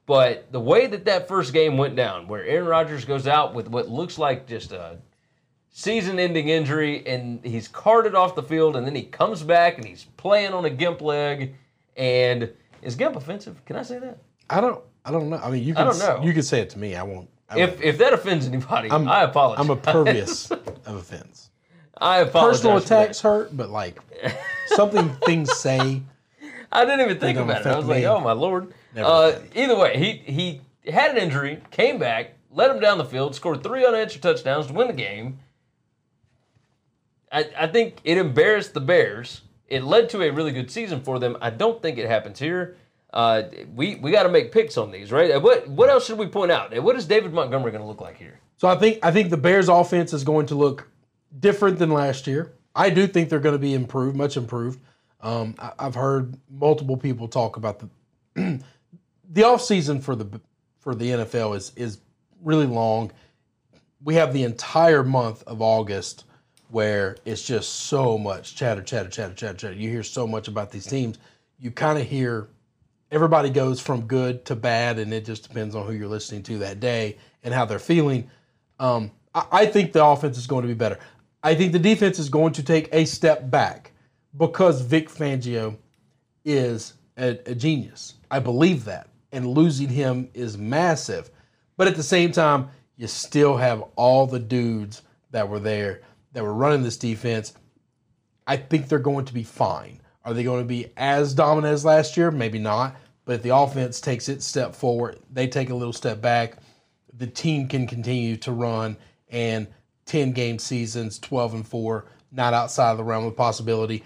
But the way that that first game went down, where Aaron Rodgers goes out with what looks like just a season-ending injury, and he's carted off the field, and then he comes back and he's playing on a gimp leg, and is gimp offensive? Can I say that? I don't I don't know. I mean you can. I don't know. you can say it to me. I won't I If won't. if that offends anybody, I'm, I apologize. I'm impervious [LAUGHS] of offense. I apologize. Personal attacks hurt, but like something [LAUGHS] things say I didn't even think about it. I was like, me. oh my lord. Uh, either way, he he had an injury, came back, led him down the field, scored three unanswered touchdowns to win the game. I, I think it embarrassed the Bears. It led to a really good season for them. I don't think it happens here. Uh, we we got to make picks on these, right? What what else should we point out? What is David Montgomery going to look like here? So I think I think the Bears offense is going to look different than last year. I do think they're going to be improved, much improved. Um, I, I've heard multiple people talk about the [CLEARS THROAT] the offseason for the for the NFL is is really long. We have the entire month of August where it's just so much chatter, chatter, chatter, chatter, chatter. You hear so much about these teams. You kind of hear everybody goes from good to bad, and it just depends on who you're listening to that day and how they're feeling. Um, I, I think the offense is going to be better. I think the defense is going to take a step back because Vic Fangio is a, a genius. I believe that. And losing him is massive. But at the same time, you still have all the dudes that were there that were running this defense. I think they're going to be fine. Are they going to be as dominant as last year? Maybe not. But if the offense takes its step forward, they take a little step back, the team can continue to run and 10 game seasons, 12 and 4, not outside of the realm of possibility.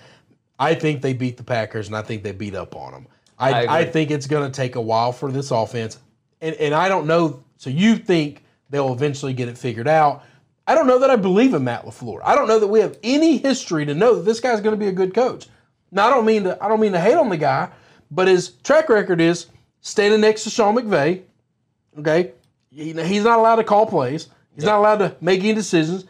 I think they beat the Packers and I think they beat up on them. I, I I, think it's going to take a while for this offense. And, and I don't know. So you think they'll eventually get it figured out. I don't know that I believe in Matt LaFleur. I don't know that we have any history to know that this guy's going to be a good coach. Now I don't mean to I don't mean to hate on the guy, but his track record is standing next to Sean McVay. Okay, He- he's not allowed to call plays. He's not allowed to make any decisions.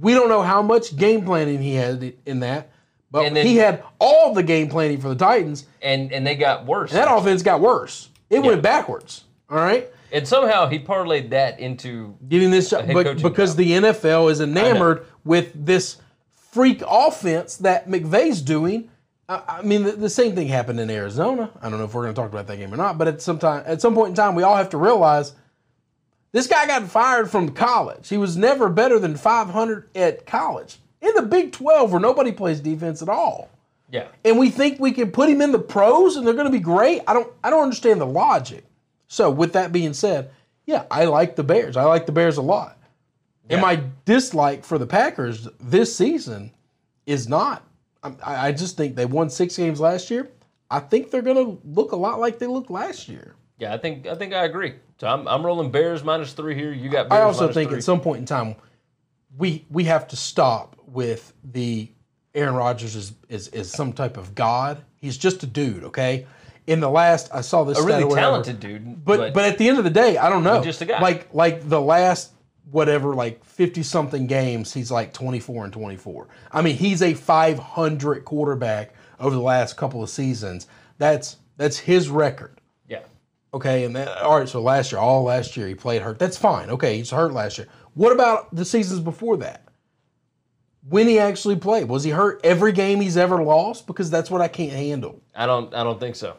We don't know how much game planning he had in that, but And then- he had all the game planning for the Titans, and and they got worse. and that offense got worse. It went backwards. All right. and somehow he parlayed that into getting this job but, because job. the NFL is enamored with this freak offense that McVay's doing. I, I mean, the, the same thing happened in Arizona. I don't know if we're going to talk about that game or not, but at some time, at some point in time, we all have to realize this guy got fired from college. He was never better than 500 at college in the Big 12, where nobody plays defense at all. yeah. And we think we can put him in the pros and they're going to be great. I don't. I don't understand the logic. So, with that being said, yeah, I like the Bears. I like the Bears a lot. And my dislike for the Packers this season is not. I, I just think they won six games last year. I think they're going to look a lot like they looked last year. Yeah, I think I think I agree. So I'm, I'm rolling Bears minus three here. You got Bears I also think three. at some point in time, we we have to stop with the Aaron Rodgers is, is is some type of god. He's just a dude, okay? In the last, I saw this a really whatever. talented dude, But, but at the end of the day, I don't know. just a guy. Like like the last whatever like 50 something games, he's like 24 and 24. I mean, he's a 500 quarterback over the last couple of seasons. That's that's his record. yeah, Okay, and that, all right, so last year, all last year he played hurt. That's fine. Okay, he's hurt last year. What about the seasons before that? When he actually played, was he hurt every game he's ever lost? Because that's what I can't handle. I don't I don't think so.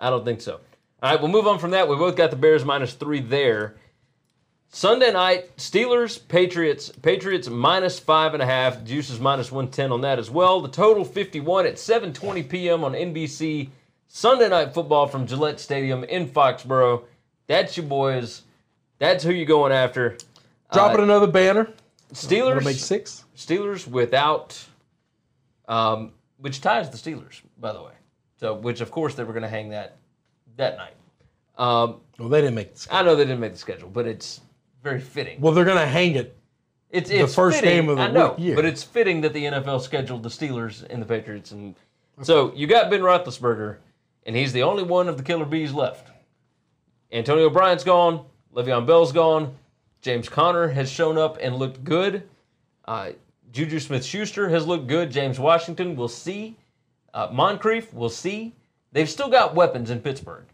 I don't think so. All right, we'll move on from that. We both got the Bears minus three there. Sunday night, Steelers, Patriots, Patriots minus five and a half. Juice is minus 110 on that as well. The total 51 at 7:20 p.m. on NBC. Sunday night football from Gillette Stadium in Foxborough. That's your boys. That's who you're going after. Dropping another banner. Steelers. That'll make six. Steelers without, um, which ties the Steelers, by the way. So, which of course they were going to hang that that night. Um, Well, they didn't make the schedule. I know they didn't make the schedule, but it's very fitting. Well, they're going to hang it. It's, it's first fitting, game of the I know, yeah. but it's fitting that the NFL scheduled the Steelers and the Patriots, and so you got Ben Roethlisberger, and he's the only one of the killer bees left. Antonio Bryant's gone, Le'Veon Bell's gone, James Conner has shown up and looked good. Uh, Juju Smith-Schuster has looked good. James Washington, we'll see. Uh, Moncrief, we'll see. They've still got weapons in Pittsburgh.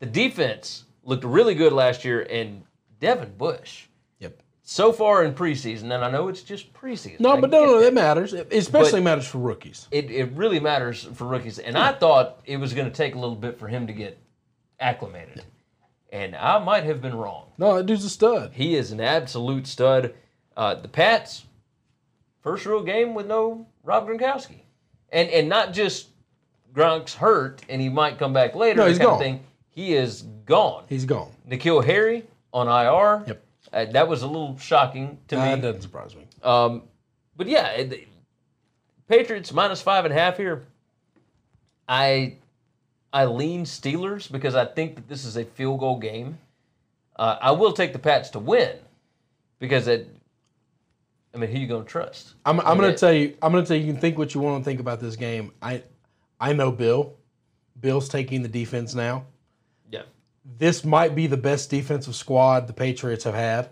The defense looked really good last year, and Devin Bush Yep. so far in preseason, and I know it's just preseason. No, but no, no, that. that matters. It especially matters for rookies. It, it really matters for rookies. And I thought it was going to take a little bit for him to get acclimated. And I might have been wrong. No, that dude's a stud. He is an absolute stud. Uh, the Pats, first real game with no Rob Gronkowski. And and not just Gronk's hurt and he might come back later. No, he's gone. thing. He is gone. He's gone. N'Keal Harry on IR. Yep. Uh, that was a little shocking to me. That doesn't surprise me. Um, but yeah, Patriots minus five and a half here. I I lean Steelers because I think that this is a field goal game. Uh, I will take the Pats to win because it. I mean, who you gonna trust? I'm, I'm mean, going it- to tell you. I'm going to tell you. You can think what you want to think about this game. I, I know Bill. Bill's taking the defense now. Yeah, This might be the best defensive squad the Patriots have had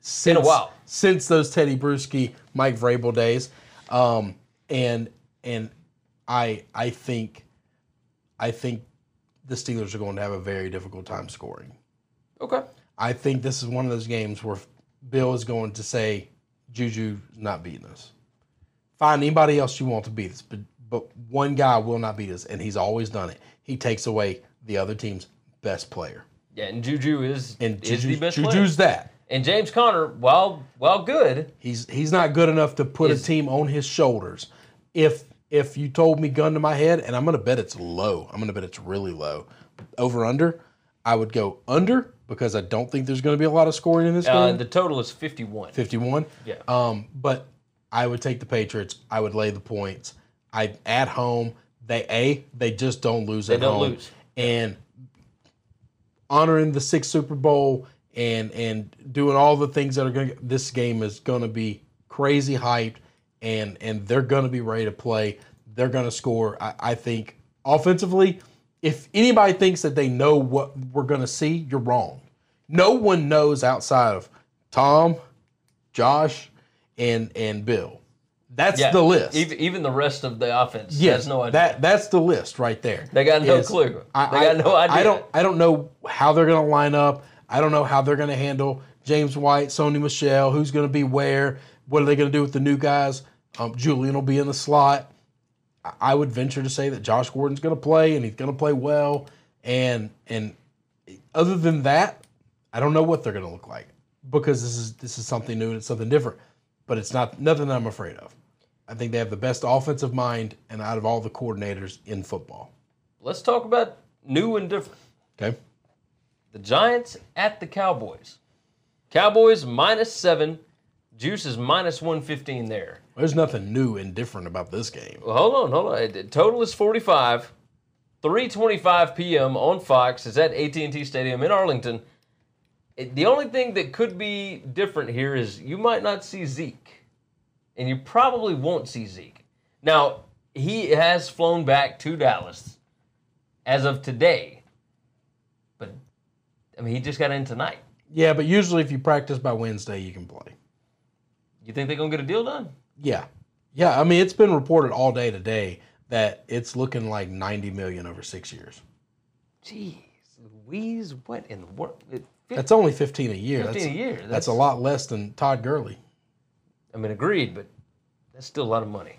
since, In a while. since those Tedy Bruschi, Mike Vrabel days. Um, and and I I think I think the Steelers are going to have a very difficult time scoring. okay. I think this is one of those games where Bill is going to say, Juju's not beating us. Find anybody else you want to beat us, but, but one guy will not beat us, and he's always done it. He takes away the other team's best player. Yeah, and Juju is And is the Juju's, best Juju's player. that. And James Conner, while while good, He's he's not good enough to put Is- a team on his shoulders. If if you told me gun to my head, and I'm gonna bet it's low, I'm gonna bet it's really low. Over under, I would go under because I don't think there's going to be a lot of scoring in this Uh, game. the total is 51. 51. Yeah. Um, but I would take the Patriots. I would lay the points. I at home. They a they just don't lose They at don't home. lose. And honoring the sixth Super Bowl and and doing all the things that are going. to This game is going to be crazy hyped, and and they're going to be ready to play. They're going to score. I, I think offensively. If anybody thinks that they know what we're going to see, you're wrong. No one knows outside of Tom, Josh, and and Bill. That's Yeah. the list. Even, even the rest of the offense yes, has no idea. that that's the list right there. They got no Is- clue. They I, got no idea. I don't I don't know how they're going to line up. I don't know how they're going to handle James White, Sony Michel, who's going to be where. What are they going to do with the new guys? Um, Julian will be in the slot. I- would venture to say that Josh Gordon's going to play and he's going to play well. And and other than that, I don't know what they're going to look like because this is this is something new and it's something different. But it's not nothing that I'm afraid of. I think they have the best offensive mind and out of all the coordinators in football. Let's talk about new and different. Okay. The Giants at the Cowboys. Cowboys minus seven. Juice is minus 115 there. There's nothing new and different about this game. Well, hold on, hold on. Total is 45. 3:25 p.m. on Fox. It's at AT&T Stadium in Arlington. The only thing that could be different here is you might not see Zeke, and you probably won't see Zeke. Now he has flown back to Dallas as of today, but I mean he just got in tonight. Yeah, but usually if you practice by Wednesday, you can play. You think they're gonna get a deal done? Yeah. Yeah, I mean, it's been reported all day today that it's looking like 90 million over six years. Jeez, Louise, what in the world? That's only 15 a year. 15 that's, a year. That's, That's- a lot less than Todd Gurley. I mean, agreed, but that's still a lot of money.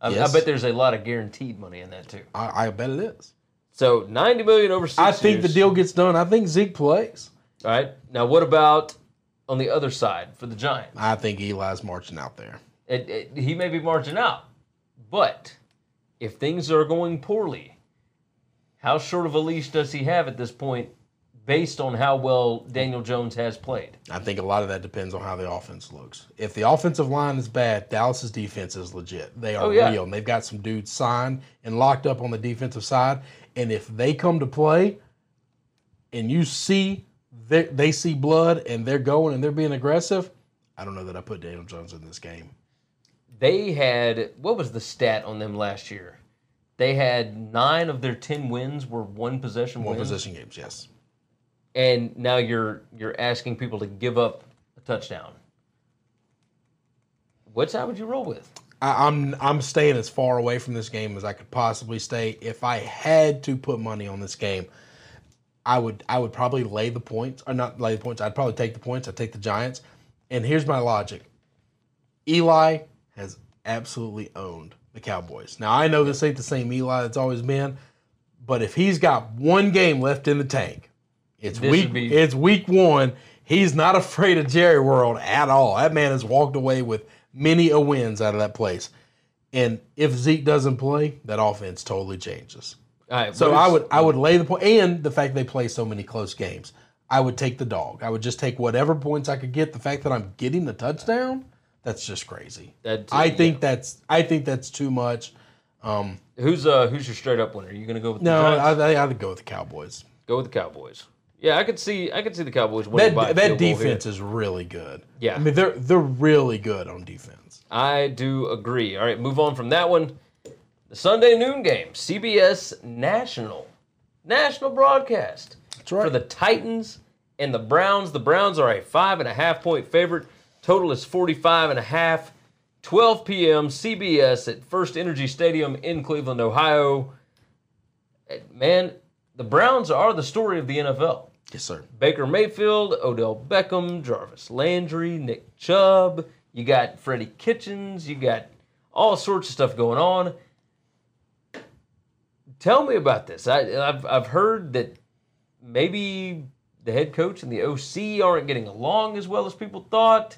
I, Yes. I bet there's a lot of guaranteed money in that too. I, I bet it is. So 90 million over six I think the deal gets done. I think Zeke plays. All right. Now, what about on the other side for the Giants? I think Eli's marching out there. It, it, he may be marching out, but if things are going poorly, how short of a leash does he have at this point, based on how well Daniel Jones has played? I think a lot of that depends on how the offense looks. If the offensive line is bad, Dallas's defense is legit. They are Oh, yeah. real. And they've got some dudes signed and locked up on the defensive side. And if they come to play and you see they, they see blood and they're going and they're being aggressive, I don't know that I put Daniel Jones in this game. They had what was the stat on them last year? They had nine of their ten wins were one possession One wins. position games, yes. and now you're you're asking people to give up a touchdown. What side would you roll with? I, I'm I'm staying as far away from this game as I could possibly stay. If I had to put money on this game, I would I would probably lay the points or not lay the points. I'd probably take the points. I'd take the Giants. And here's my logic. Eli has absolutely owned the Cowboys. Now I know this ain't the same Eli that's always been, but if he's got one game left in the tank, it's This week be- it's week one. He's not [LAUGHS] afraid of Jerry World at all. That man has walked away with many a wins out of that place. And if Zeke doesn't play, that offense totally changes. Right, So I would I would lay the point, and the fact they play so many close games. I would take the dog. I would just take whatever points I could get. The fact that I'm getting the touchdown, that's just crazy. That- I yeah. think that's I think that's too much. Who's uh who's your straight up winner? Are you gonna go with No? I, I, I'd go with the Cowboys. go with the Cowboys? Yeah, I could see I could see the Cowboys winning by That that field goal here. defense is really good. Yeah. I mean they're they're really good on defense. I do agree. All right, move on from that one. The Sunday noon game, CBS National, national broadcast That's right. for the Titans and the Browns. The Browns are a five and a half point favorite. Total is 45 and a half. 12 p.m. CBS at FirstEnergy Stadium in Cleveland, Ohio. Man, the Browns are the story of the NFL. yes, sir. Baker Mayfield, Odell Beckham, Jarvis Landry, Nick Chubb. You got Freddie Kitchens. You got all sorts of stuff going on. Tell me about this. I, I've, I've heard that maybe the head coach and the OC aren't getting along as well as people thought.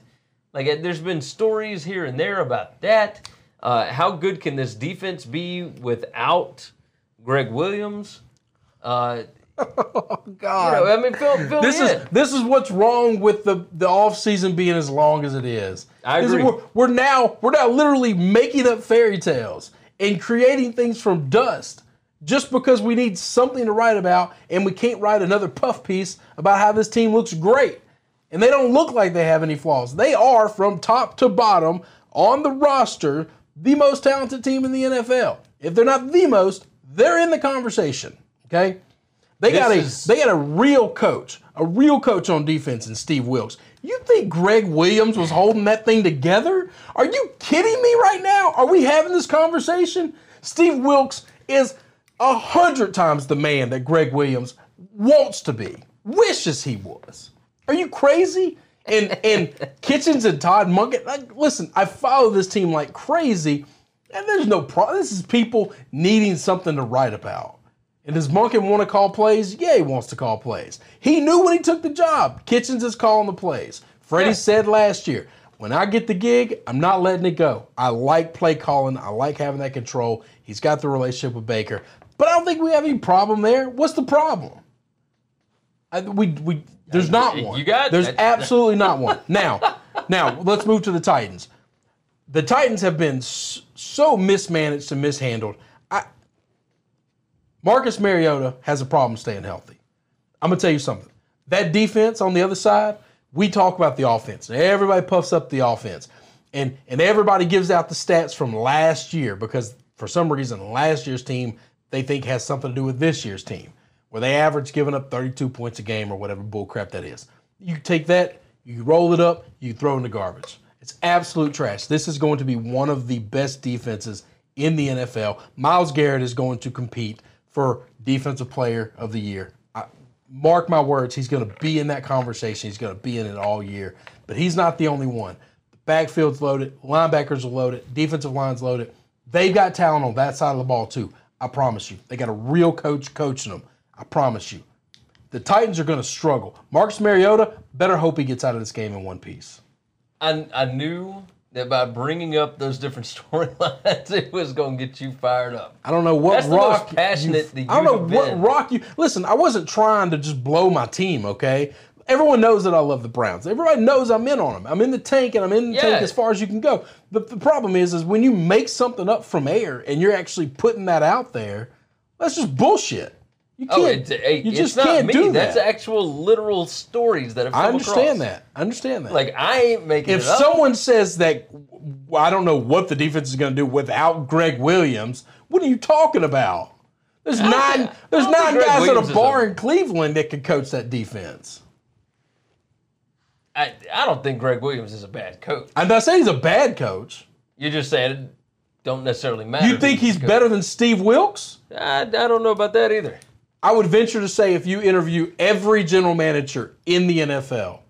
Like, there's been stories here and there about that. Uh, how good can this defense be without Gregg Williams? Uh, [LAUGHS] God. You know, I mean, fill, fill this is in. this is what's wrong with the the off season being as long as it is. I agree. we're, we're now we're now literally making up fairy tales and creating things from dust just because we need something to write about and we can't write another puff piece about how this team looks great. And they don't look like they have any flaws. They are from top to bottom on the roster the most talented team in the NFL. If they're not the most, they're in the conversation. Okay? They got a is- they got a real coach, a real coach on defense in Steve Wilks. You think Gregg Williams was holding that thing together? Are you kidding me right now? Are we having this conversation? Steve Wilks is a hundred times the man that Gregg Williams wants to be, wishes he was. Are you crazy? And and [LAUGHS] Kitchens and Todd Monken, like, listen, I follow this team like crazy, and there's no problem. This is people needing something to write about. And does Monken want to call plays? Yeah, he wants to call plays. He knew when he took the job. Kitchens is calling the plays. Freddie said last year, when I get the gig, I'm not letting it go. I like play calling. I like having that control. He's got the relationship with Baker. But I don't think we have any problem there. What's the problem? I, we, we, there's not one. you got- There's that- absolutely not [LAUGHS] one. Now, now let's move to the Titans. The Titans have been so mismanaged and mishandled. I, Marcus Mariota has a problem staying healthy. I'm gonna tell you something. That defense on the other side, we talk about the offense. Everybody puffs up the offense. And and everybody gives out the stats from last year because for some reason last year's team they think has something to do with this year's team, where they average giving up 32 points a game or whatever bullcrap that is. You take that, you roll it up, you throw in the garbage. It's absolute trash. This is going to be one of the best defenses in the NFL. Myles Garrett is going to compete for Defensive Player of the Year. I, mark my words, he's going to be in that conversation. He's going to be in it all year. But he's not the only one. The backfield's loaded, linebackers are loaded, defensive line's loaded. They've got talent on that side of the ball too. I promise you. They got a real coach coaching them. I promise you. The Titans are going to struggle. Marcus Mariota better hope he gets out of this game in one piece. I, I knew that by bringing up those different [LAUGHS] storylines, it was going to get you fired up. I don't know what That's the rock. passionate that I don't know you what been. rock you. Listen, I wasn't trying to just blow my team. Okay, everyone knows that I love the Browns. Everybody knows I'm in on them. I'm in the tank, and I'm in the Yeah. tank as far as you can go. But the problem is, is when you make something up from air and you're actually putting that out there, that's just bullshit. You oh, can't. Oh, it's, you just not can't me. do That's actual literal stories that have come I understand across. that. I understand that. Like I ain't making if it up. someone says that I don't know what the defense is going to do without Gregg Williams, what are you talking about? There's nine. there's nine guys Williams at a bar a- in Cleveland that could coach that defense. I, I don't think Gregg Williams is a bad coach. I'm not saying he's a bad coach. You're just saying it don't necessarily matter. You think he's coach. better than Steve Wilks? I, I don't know about that either. I would venture to say if you interview every general manager in the NFL,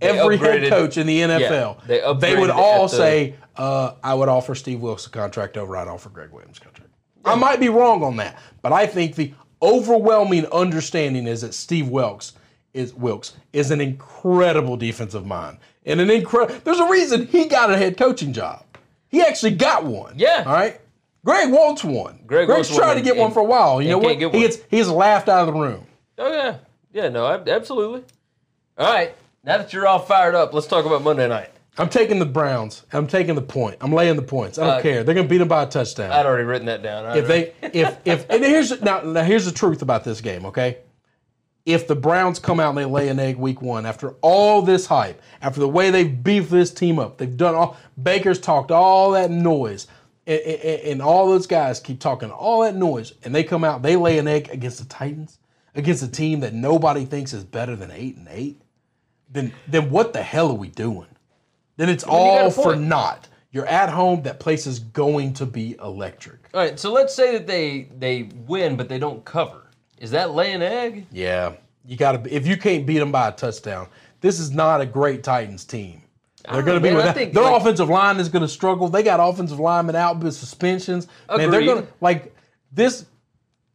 every head coach in the NFL, they they would all the- say, uh, I would offer Steve Wilks a contract over I'd offer Gregg Williams a contract. I might be wrong on that, but I think the overwhelming understanding is that Steve Wilks is Wilks is an incredible defensive mind. And an incredible there's a reason he got a head coaching job. He actually got one. Yeah. All right. Gregg wants one. Gregg Gregg's wants one trying to and- get one for a while. You know what? can't get He gets he gets laughed out of the room. Oh yeah, yeah. No, absolutely. All right. Now that you're all fired up, let's talk about Monday night. I'm taking the Browns. I'm taking the point. I'm laying the points. I don't Uh, care. They're going to beat them by a touchdown. I'd already written that down. if they if if [LAUGHS] and here's now, now here's the truth about this game, okay? If the Browns come out and they lay an egg week one after all this hype, after the way they've beefed this team up, they've done all Baker's talked all that noise, and, and, and all those guys keep talking all that noise, and they come out, they lay an egg against the Titans, against a team that nobody thinks is better than eight and eight, then then what the hell are we doing? Then it's you got a all for naught. You're at home. That place is going to be electric. all right. So let's say that they they win, but they don't cover. Is that lay an egg? Yeah, you got to. If you can't beat them by a touchdown, this is not a great Titans team. They're going to be without, think, their like- offensive line is going to struggle. They got offensive linemen out with suspensions. Man, they're going to like this.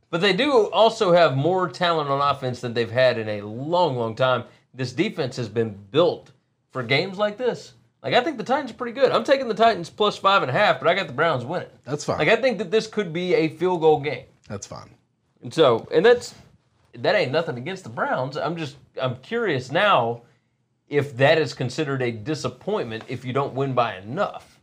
But they do also have more talent on offense than they've had in a long, long time. This defense has been built for games like this. Like I think the Titans are pretty good. I'm taking the Titans plus five and a half, but I got the Browns winning. That's fine. Like I think that this could be a field goal game. That's fine. And so, and that's that ain't nothing against the Browns. I'm just I'm curious now if that is considered a disappointment if you don't win by enough.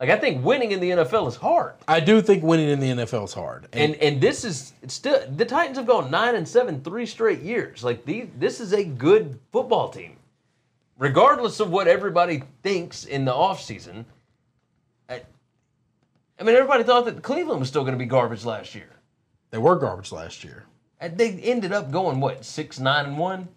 Like I think winning in the NFL is hard. I do think winning in the NFL is hard. And and this is it's still the Titans have gone nine and seven three straight years. Like these, this is a good football team, regardless of what everybody thinks in the offseason. I, I mean, everybody thought that Cleveland was still going to be garbage last year. they were garbage last year. And they ended up going what six nine and one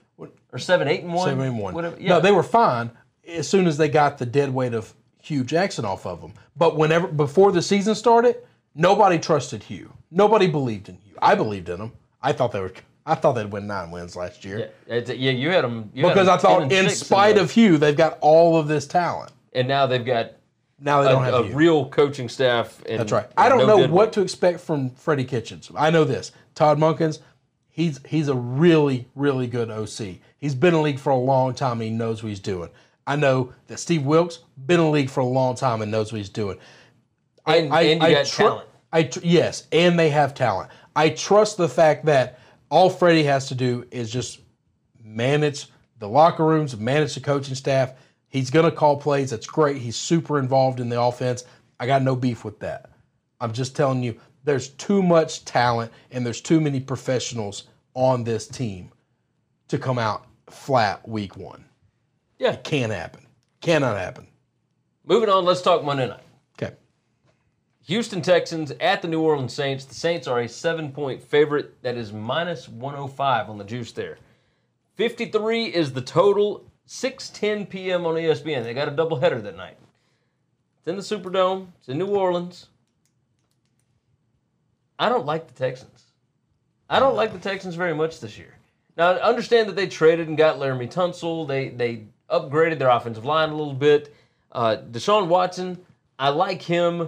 or seven eight and one Seven and one. Whatever. Yeah. No, they were fine as soon as they got the dead weight of Hue Jackson off of them. But whenever before the season started, nobody trusted Hue. Nobody believed in Hue. I believed in them. I thought they were. I thought they'd win nine wins last year yeah, yeah, you had them you had because them I thought, in spite the- of Hue, they've got all of this talent. and now they've got Now they a, don't have a Hue. real coaching staff. And, That's right. I don't no know what weight. to expect from Freddie Kitchens. I know this. Todd Munkins, he's he's a really really good OC. He's been in the league for a long time. and He knows what he's doing. I know that Steve Wilks been in the league for a long time and knows what he's doing. And, and you got tr- talent. I tr- yes, and they have talent. I trust the fact that all Freddie has to do is just manage the locker rooms, manage the coaching staff. He's going to call plays. That's great. He's super involved in the offense. I got no beef with that. I'm just telling you, there's too much talent and there's too many professionals on this team to come out flat week one. Yeah. It Can't happen. Cannot happen. Moving on, let's talk Monday night. Okay. Houston Texans at the New Orleans Saints. The Saints are a seven point favorite. That is minus 105 on the juice there. 53 is the total. 6:10 p.m. on ESPN. They got a doubleheader that night. It's in the Superdome. It's in New Orleans. I don't like the Texans. I don't like the Texans very much this year. Now, I understand that they traded and got Laremy Tunsil. They they upgraded their offensive line a little bit. Uh, Deshaun Watson, I like him.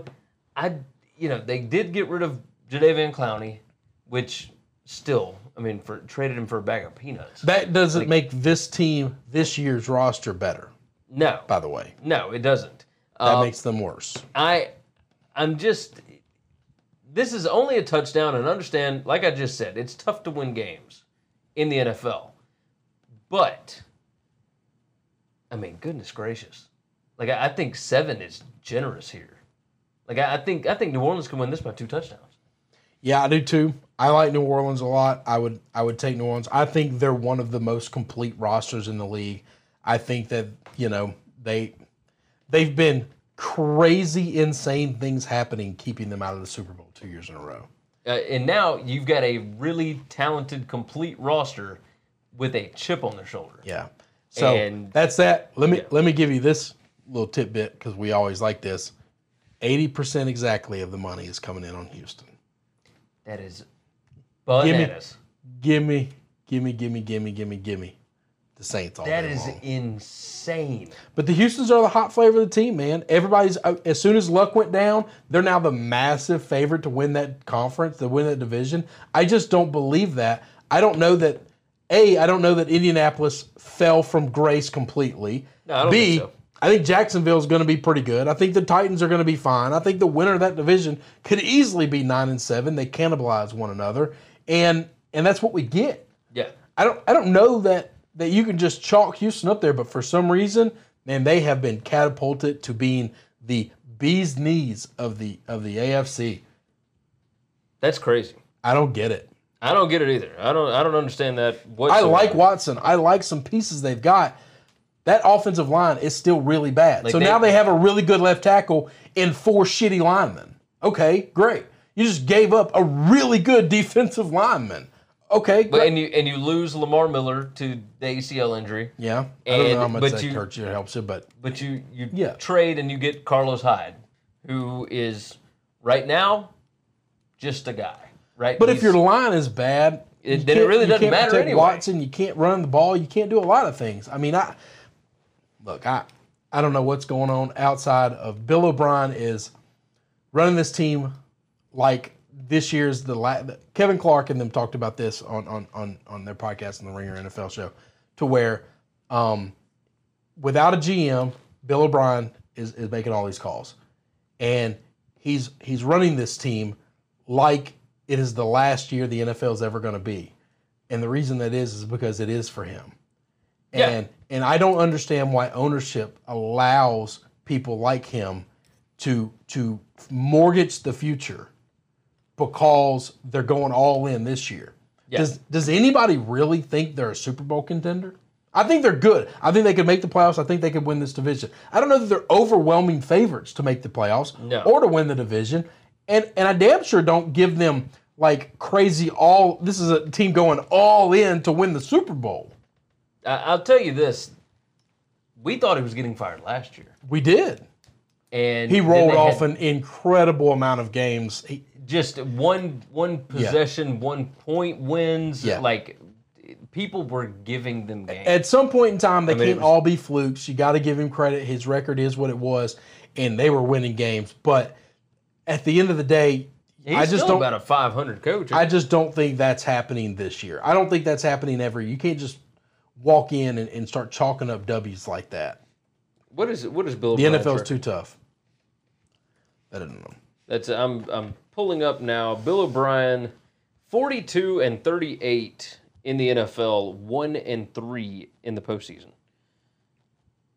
I you know they did get rid of Jadeveon Clowney, which still, I mean, for traded him for a bag of peanuts. That doesn't make this team, this year's roster better, No, by the way. no, it doesn't. That Uh, makes them worse. I, I'm just. This is only a touchdown, and understand, like I just said, it's tough to win games in the NFL. But, I mean, goodness gracious, like I, I think seven is generous here. Like I, I think I think New Orleans can win this by two touchdowns. Yeah, I do too. I like New Orleans a lot. I would I would take New Orleans. I think they're one of the most complete rosters in the league. I think that, you know, they they've been crazy insane things happening keeping them out of the Super Bowl 2 years in a row. Uh, and now you've got a really talented, complete roster with a chip on their shoulder. Yeah. So And- that's that. Let me yeah. let me give you this little tidbit because we always like this. Eighty percent exactly of the money is coming in on Houston. That is Give me- bananas. Gimme, gimme, gimme, gimme, gimme, gimme. The Saints all That day is long. insane. But the Houston's are the hot flavor of the team, man. Everybody's uh, as soon as luck went down, they're now the massive favorite to win that conference, to win that division. I just don't believe that. I don't know that. A, I don't know that Indianapolis fell from grace completely. No, I don't B, think so. I think Jacksonville's going to be pretty good. I think the Titans are going to be fine. I think the winner of that division could easily be nine and seven. They cannibalize one another, and and that's what we get. Yeah. I don't I don't know that that you can just chalk Houston up there, but for some reason, man, they have been catapulted to being the bee's knees of the of the AFC. That's crazy. I don't get it. I don't get it either. I don't. I don't understand that. I like Watson. I like some pieces they've got. That offensive line is still really bad. Like so they- now they have a really good left tackle and four shitty linemen. Okay, great. You just gave up a really good [LAUGHS] defensive lineman. Okay, But and you and you lose Lamar Miller to the ACL injury. yeah, I don't know how much but that you- hurts you helps you, but But you you Yeah. trade and you get Carlos Hyde, who is right now just a guy. Right. But if your line is bad, It- then it really doesn't matter anyway. Watson, you can't run the ball, you can't do a lot of things. I mean, I look, I I don't know what's going on outside of Bill O'Brien is running this team like this year's the la- Kevin Clark and them talked about this on on on on their podcast on the Ringer NFL show, to where um, without a GM, Bill O'Brien is is making all these calls, and he's he's running this team like it is the last year the NFL is ever going to be. and the reason that is is because it is for him. Yeah. And and I don't understand why ownership allows people like him to to mortgage the future because they're going all in this year. Yeah. Does does anybody really think they're a Super Bowl contender? I think they're good. I think they could make the playoffs. I think they could win this division. I don't know that they're overwhelming favorites to make the playoffs No. or to win the division. And and I damn sure don't give them like crazy all this is a team going all in to win the Super Bowl. I- I'll tell you this: we thought he was getting fired last year, We did. and He rolled off had an incredible amount of games. He, just one one possession, one point wins. Yeah. Like people were giving them games. at some point in time, they mean, can't was- all be flukes. You got to give him credit. His record is what it was, and they were winning games. But at the end of the day, He's I just still don't. about a 500 coach. I just don't think that's happening this year. I don't think that's happening every. You can't just walk in and, and start chalking up W's like that. what is what is Bill? The NFL's too tough. I don't know. That's I'm I'm pulling up now. Bill O'Brien, 42 and 38 in the NFL, one and three in the postseason.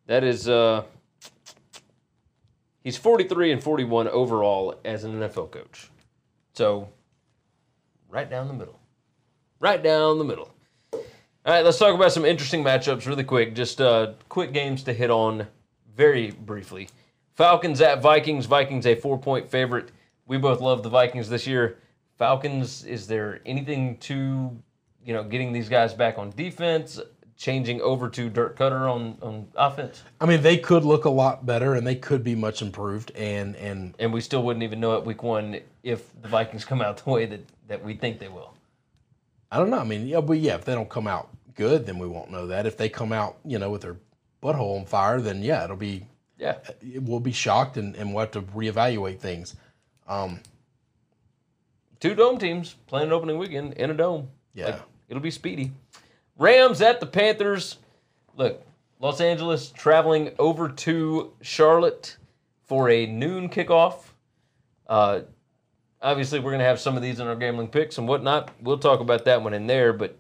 That is uh, he's 43 and 41 overall as an NFL coach. So, right down the middle, right down the middle. All right, let's talk about some interesting matchups really quick. Just uh, quick games to hit on very briefly. Falcons at Vikings. Vikings a four point favorite. We both love the Vikings this year. Falcons, is there anything to, you know, getting these guys back on defense, changing over to Dirk Koetter on, on offense? I mean, they could look a lot better, and they could be much improved. And and And we still wouldn't even know at week one if the Vikings come out [LAUGHS] the way that, that we think they will. I don't know. I mean, yeah, but yeah, if they don't come out good, then we won't know that. If they come out, you know, with their butthole on fire, then yeah, it'll be Yeah. we'll be shocked and, and we'll have to reevaluate things. Two dome teams playing an opening weekend in a dome. Yeah. Like, it'll be speedy. Rams at the Panthers. Look, Los Angeles traveling over to Charlotte for a noon kickoff. Uh, obviously, we're going to have some of these in our gambling picks and whatnot. We'll talk about that one in there, but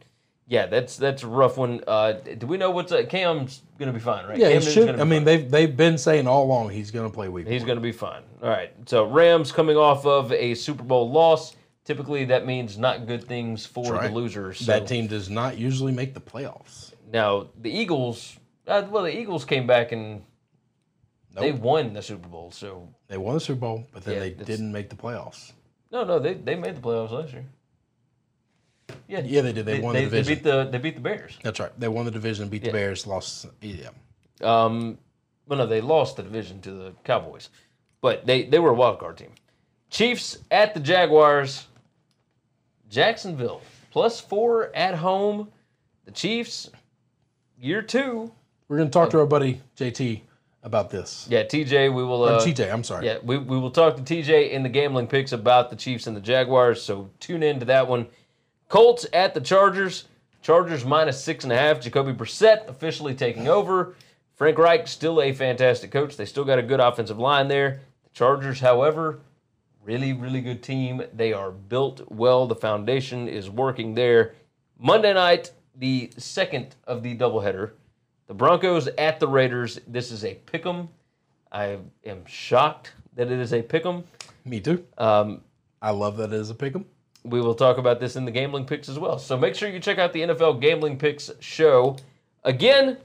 yeah, that's that's a rough one. Uh, do we know what's uh, Cam's going to be fine, right? Yeah, Cam he should. be I mean, fine. they've they've been saying all along he's going to play week. He's going to be fine. All right. So Rams coming off of a Super Bowl loss. Typically, that means not good things for right. the losers. So. That team does not usually make the playoffs. Now the Eagles. Uh, well, the Eagles came back and they Nope. won the Super Bowl. So They won the Super Bowl, but then Yeah, they didn't make the playoffs. no, no, they they made the playoffs last year. Yeah, Yeah, they did. They won the they, beat the they beat the Bears. That's right. They won the division, beat Yeah. the Bears, lost. Yeah, Um, well, no, they lost the division to the Cowboys, but they they were a wild card team. Chiefs at the Jaguars. Jacksonville plus four at home. The Chiefs, year two. we're going to talk to our buddy JT about this. Yeah, TJ, we will. Uh, TJ, I'm sorry. Yeah, we, we will talk to TJ in the gambling picks about the Chiefs and the Jaguars. So tune in to that one. Colts at the Chargers. Chargers minus six and a half. Jacoby Brissett officially taking over. Frank Reich still a fantastic coach. They still got a good offensive line there. The Chargers, however, really really good team. They are built well. The foundation is working there. Monday night, the second of the doubleheader. The Broncos at the Raiders. This is a pick 'em. I am shocked that it is a pick 'em. Me too. Um, I love that it is a pick 'em. We will talk about this in the gambling picks as well. So make sure you check out the NFL Gambling Picks show. Again,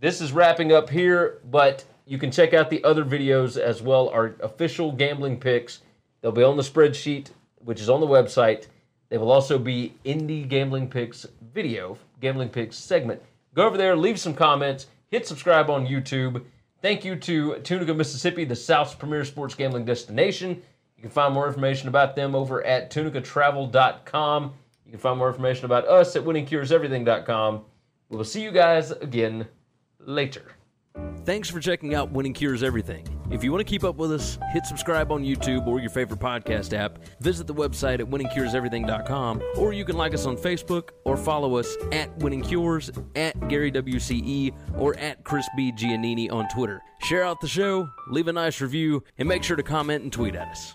this is wrapping up here, but you can check out the other videos as well. Our official gambling picks. They'll be on the spreadsheet, which is on the website. They will also be in the gambling picks video, gambling picks segment. Go over there, leave some comments, hit subscribe on YouTube. Thank you to Tunica, Mississippi, the South's premier sports gambling destination. You can find more information about them over at tunicatravel.com. You can find more information about us at winningcureseverything.com. We will see you guys again later. Thanks for checking out Winning Cures Everything. If you want to keep up with us, hit subscribe on YouTube or your favorite podcast app. Visit the website at winningcureseverything.com, or you can like us on Facebook or follow us at Winning Cures, at Gary WCE, or at Chris B. Giannini on Twitter. Share out the show, leave a nice review, and make sure to comment and tweet at us.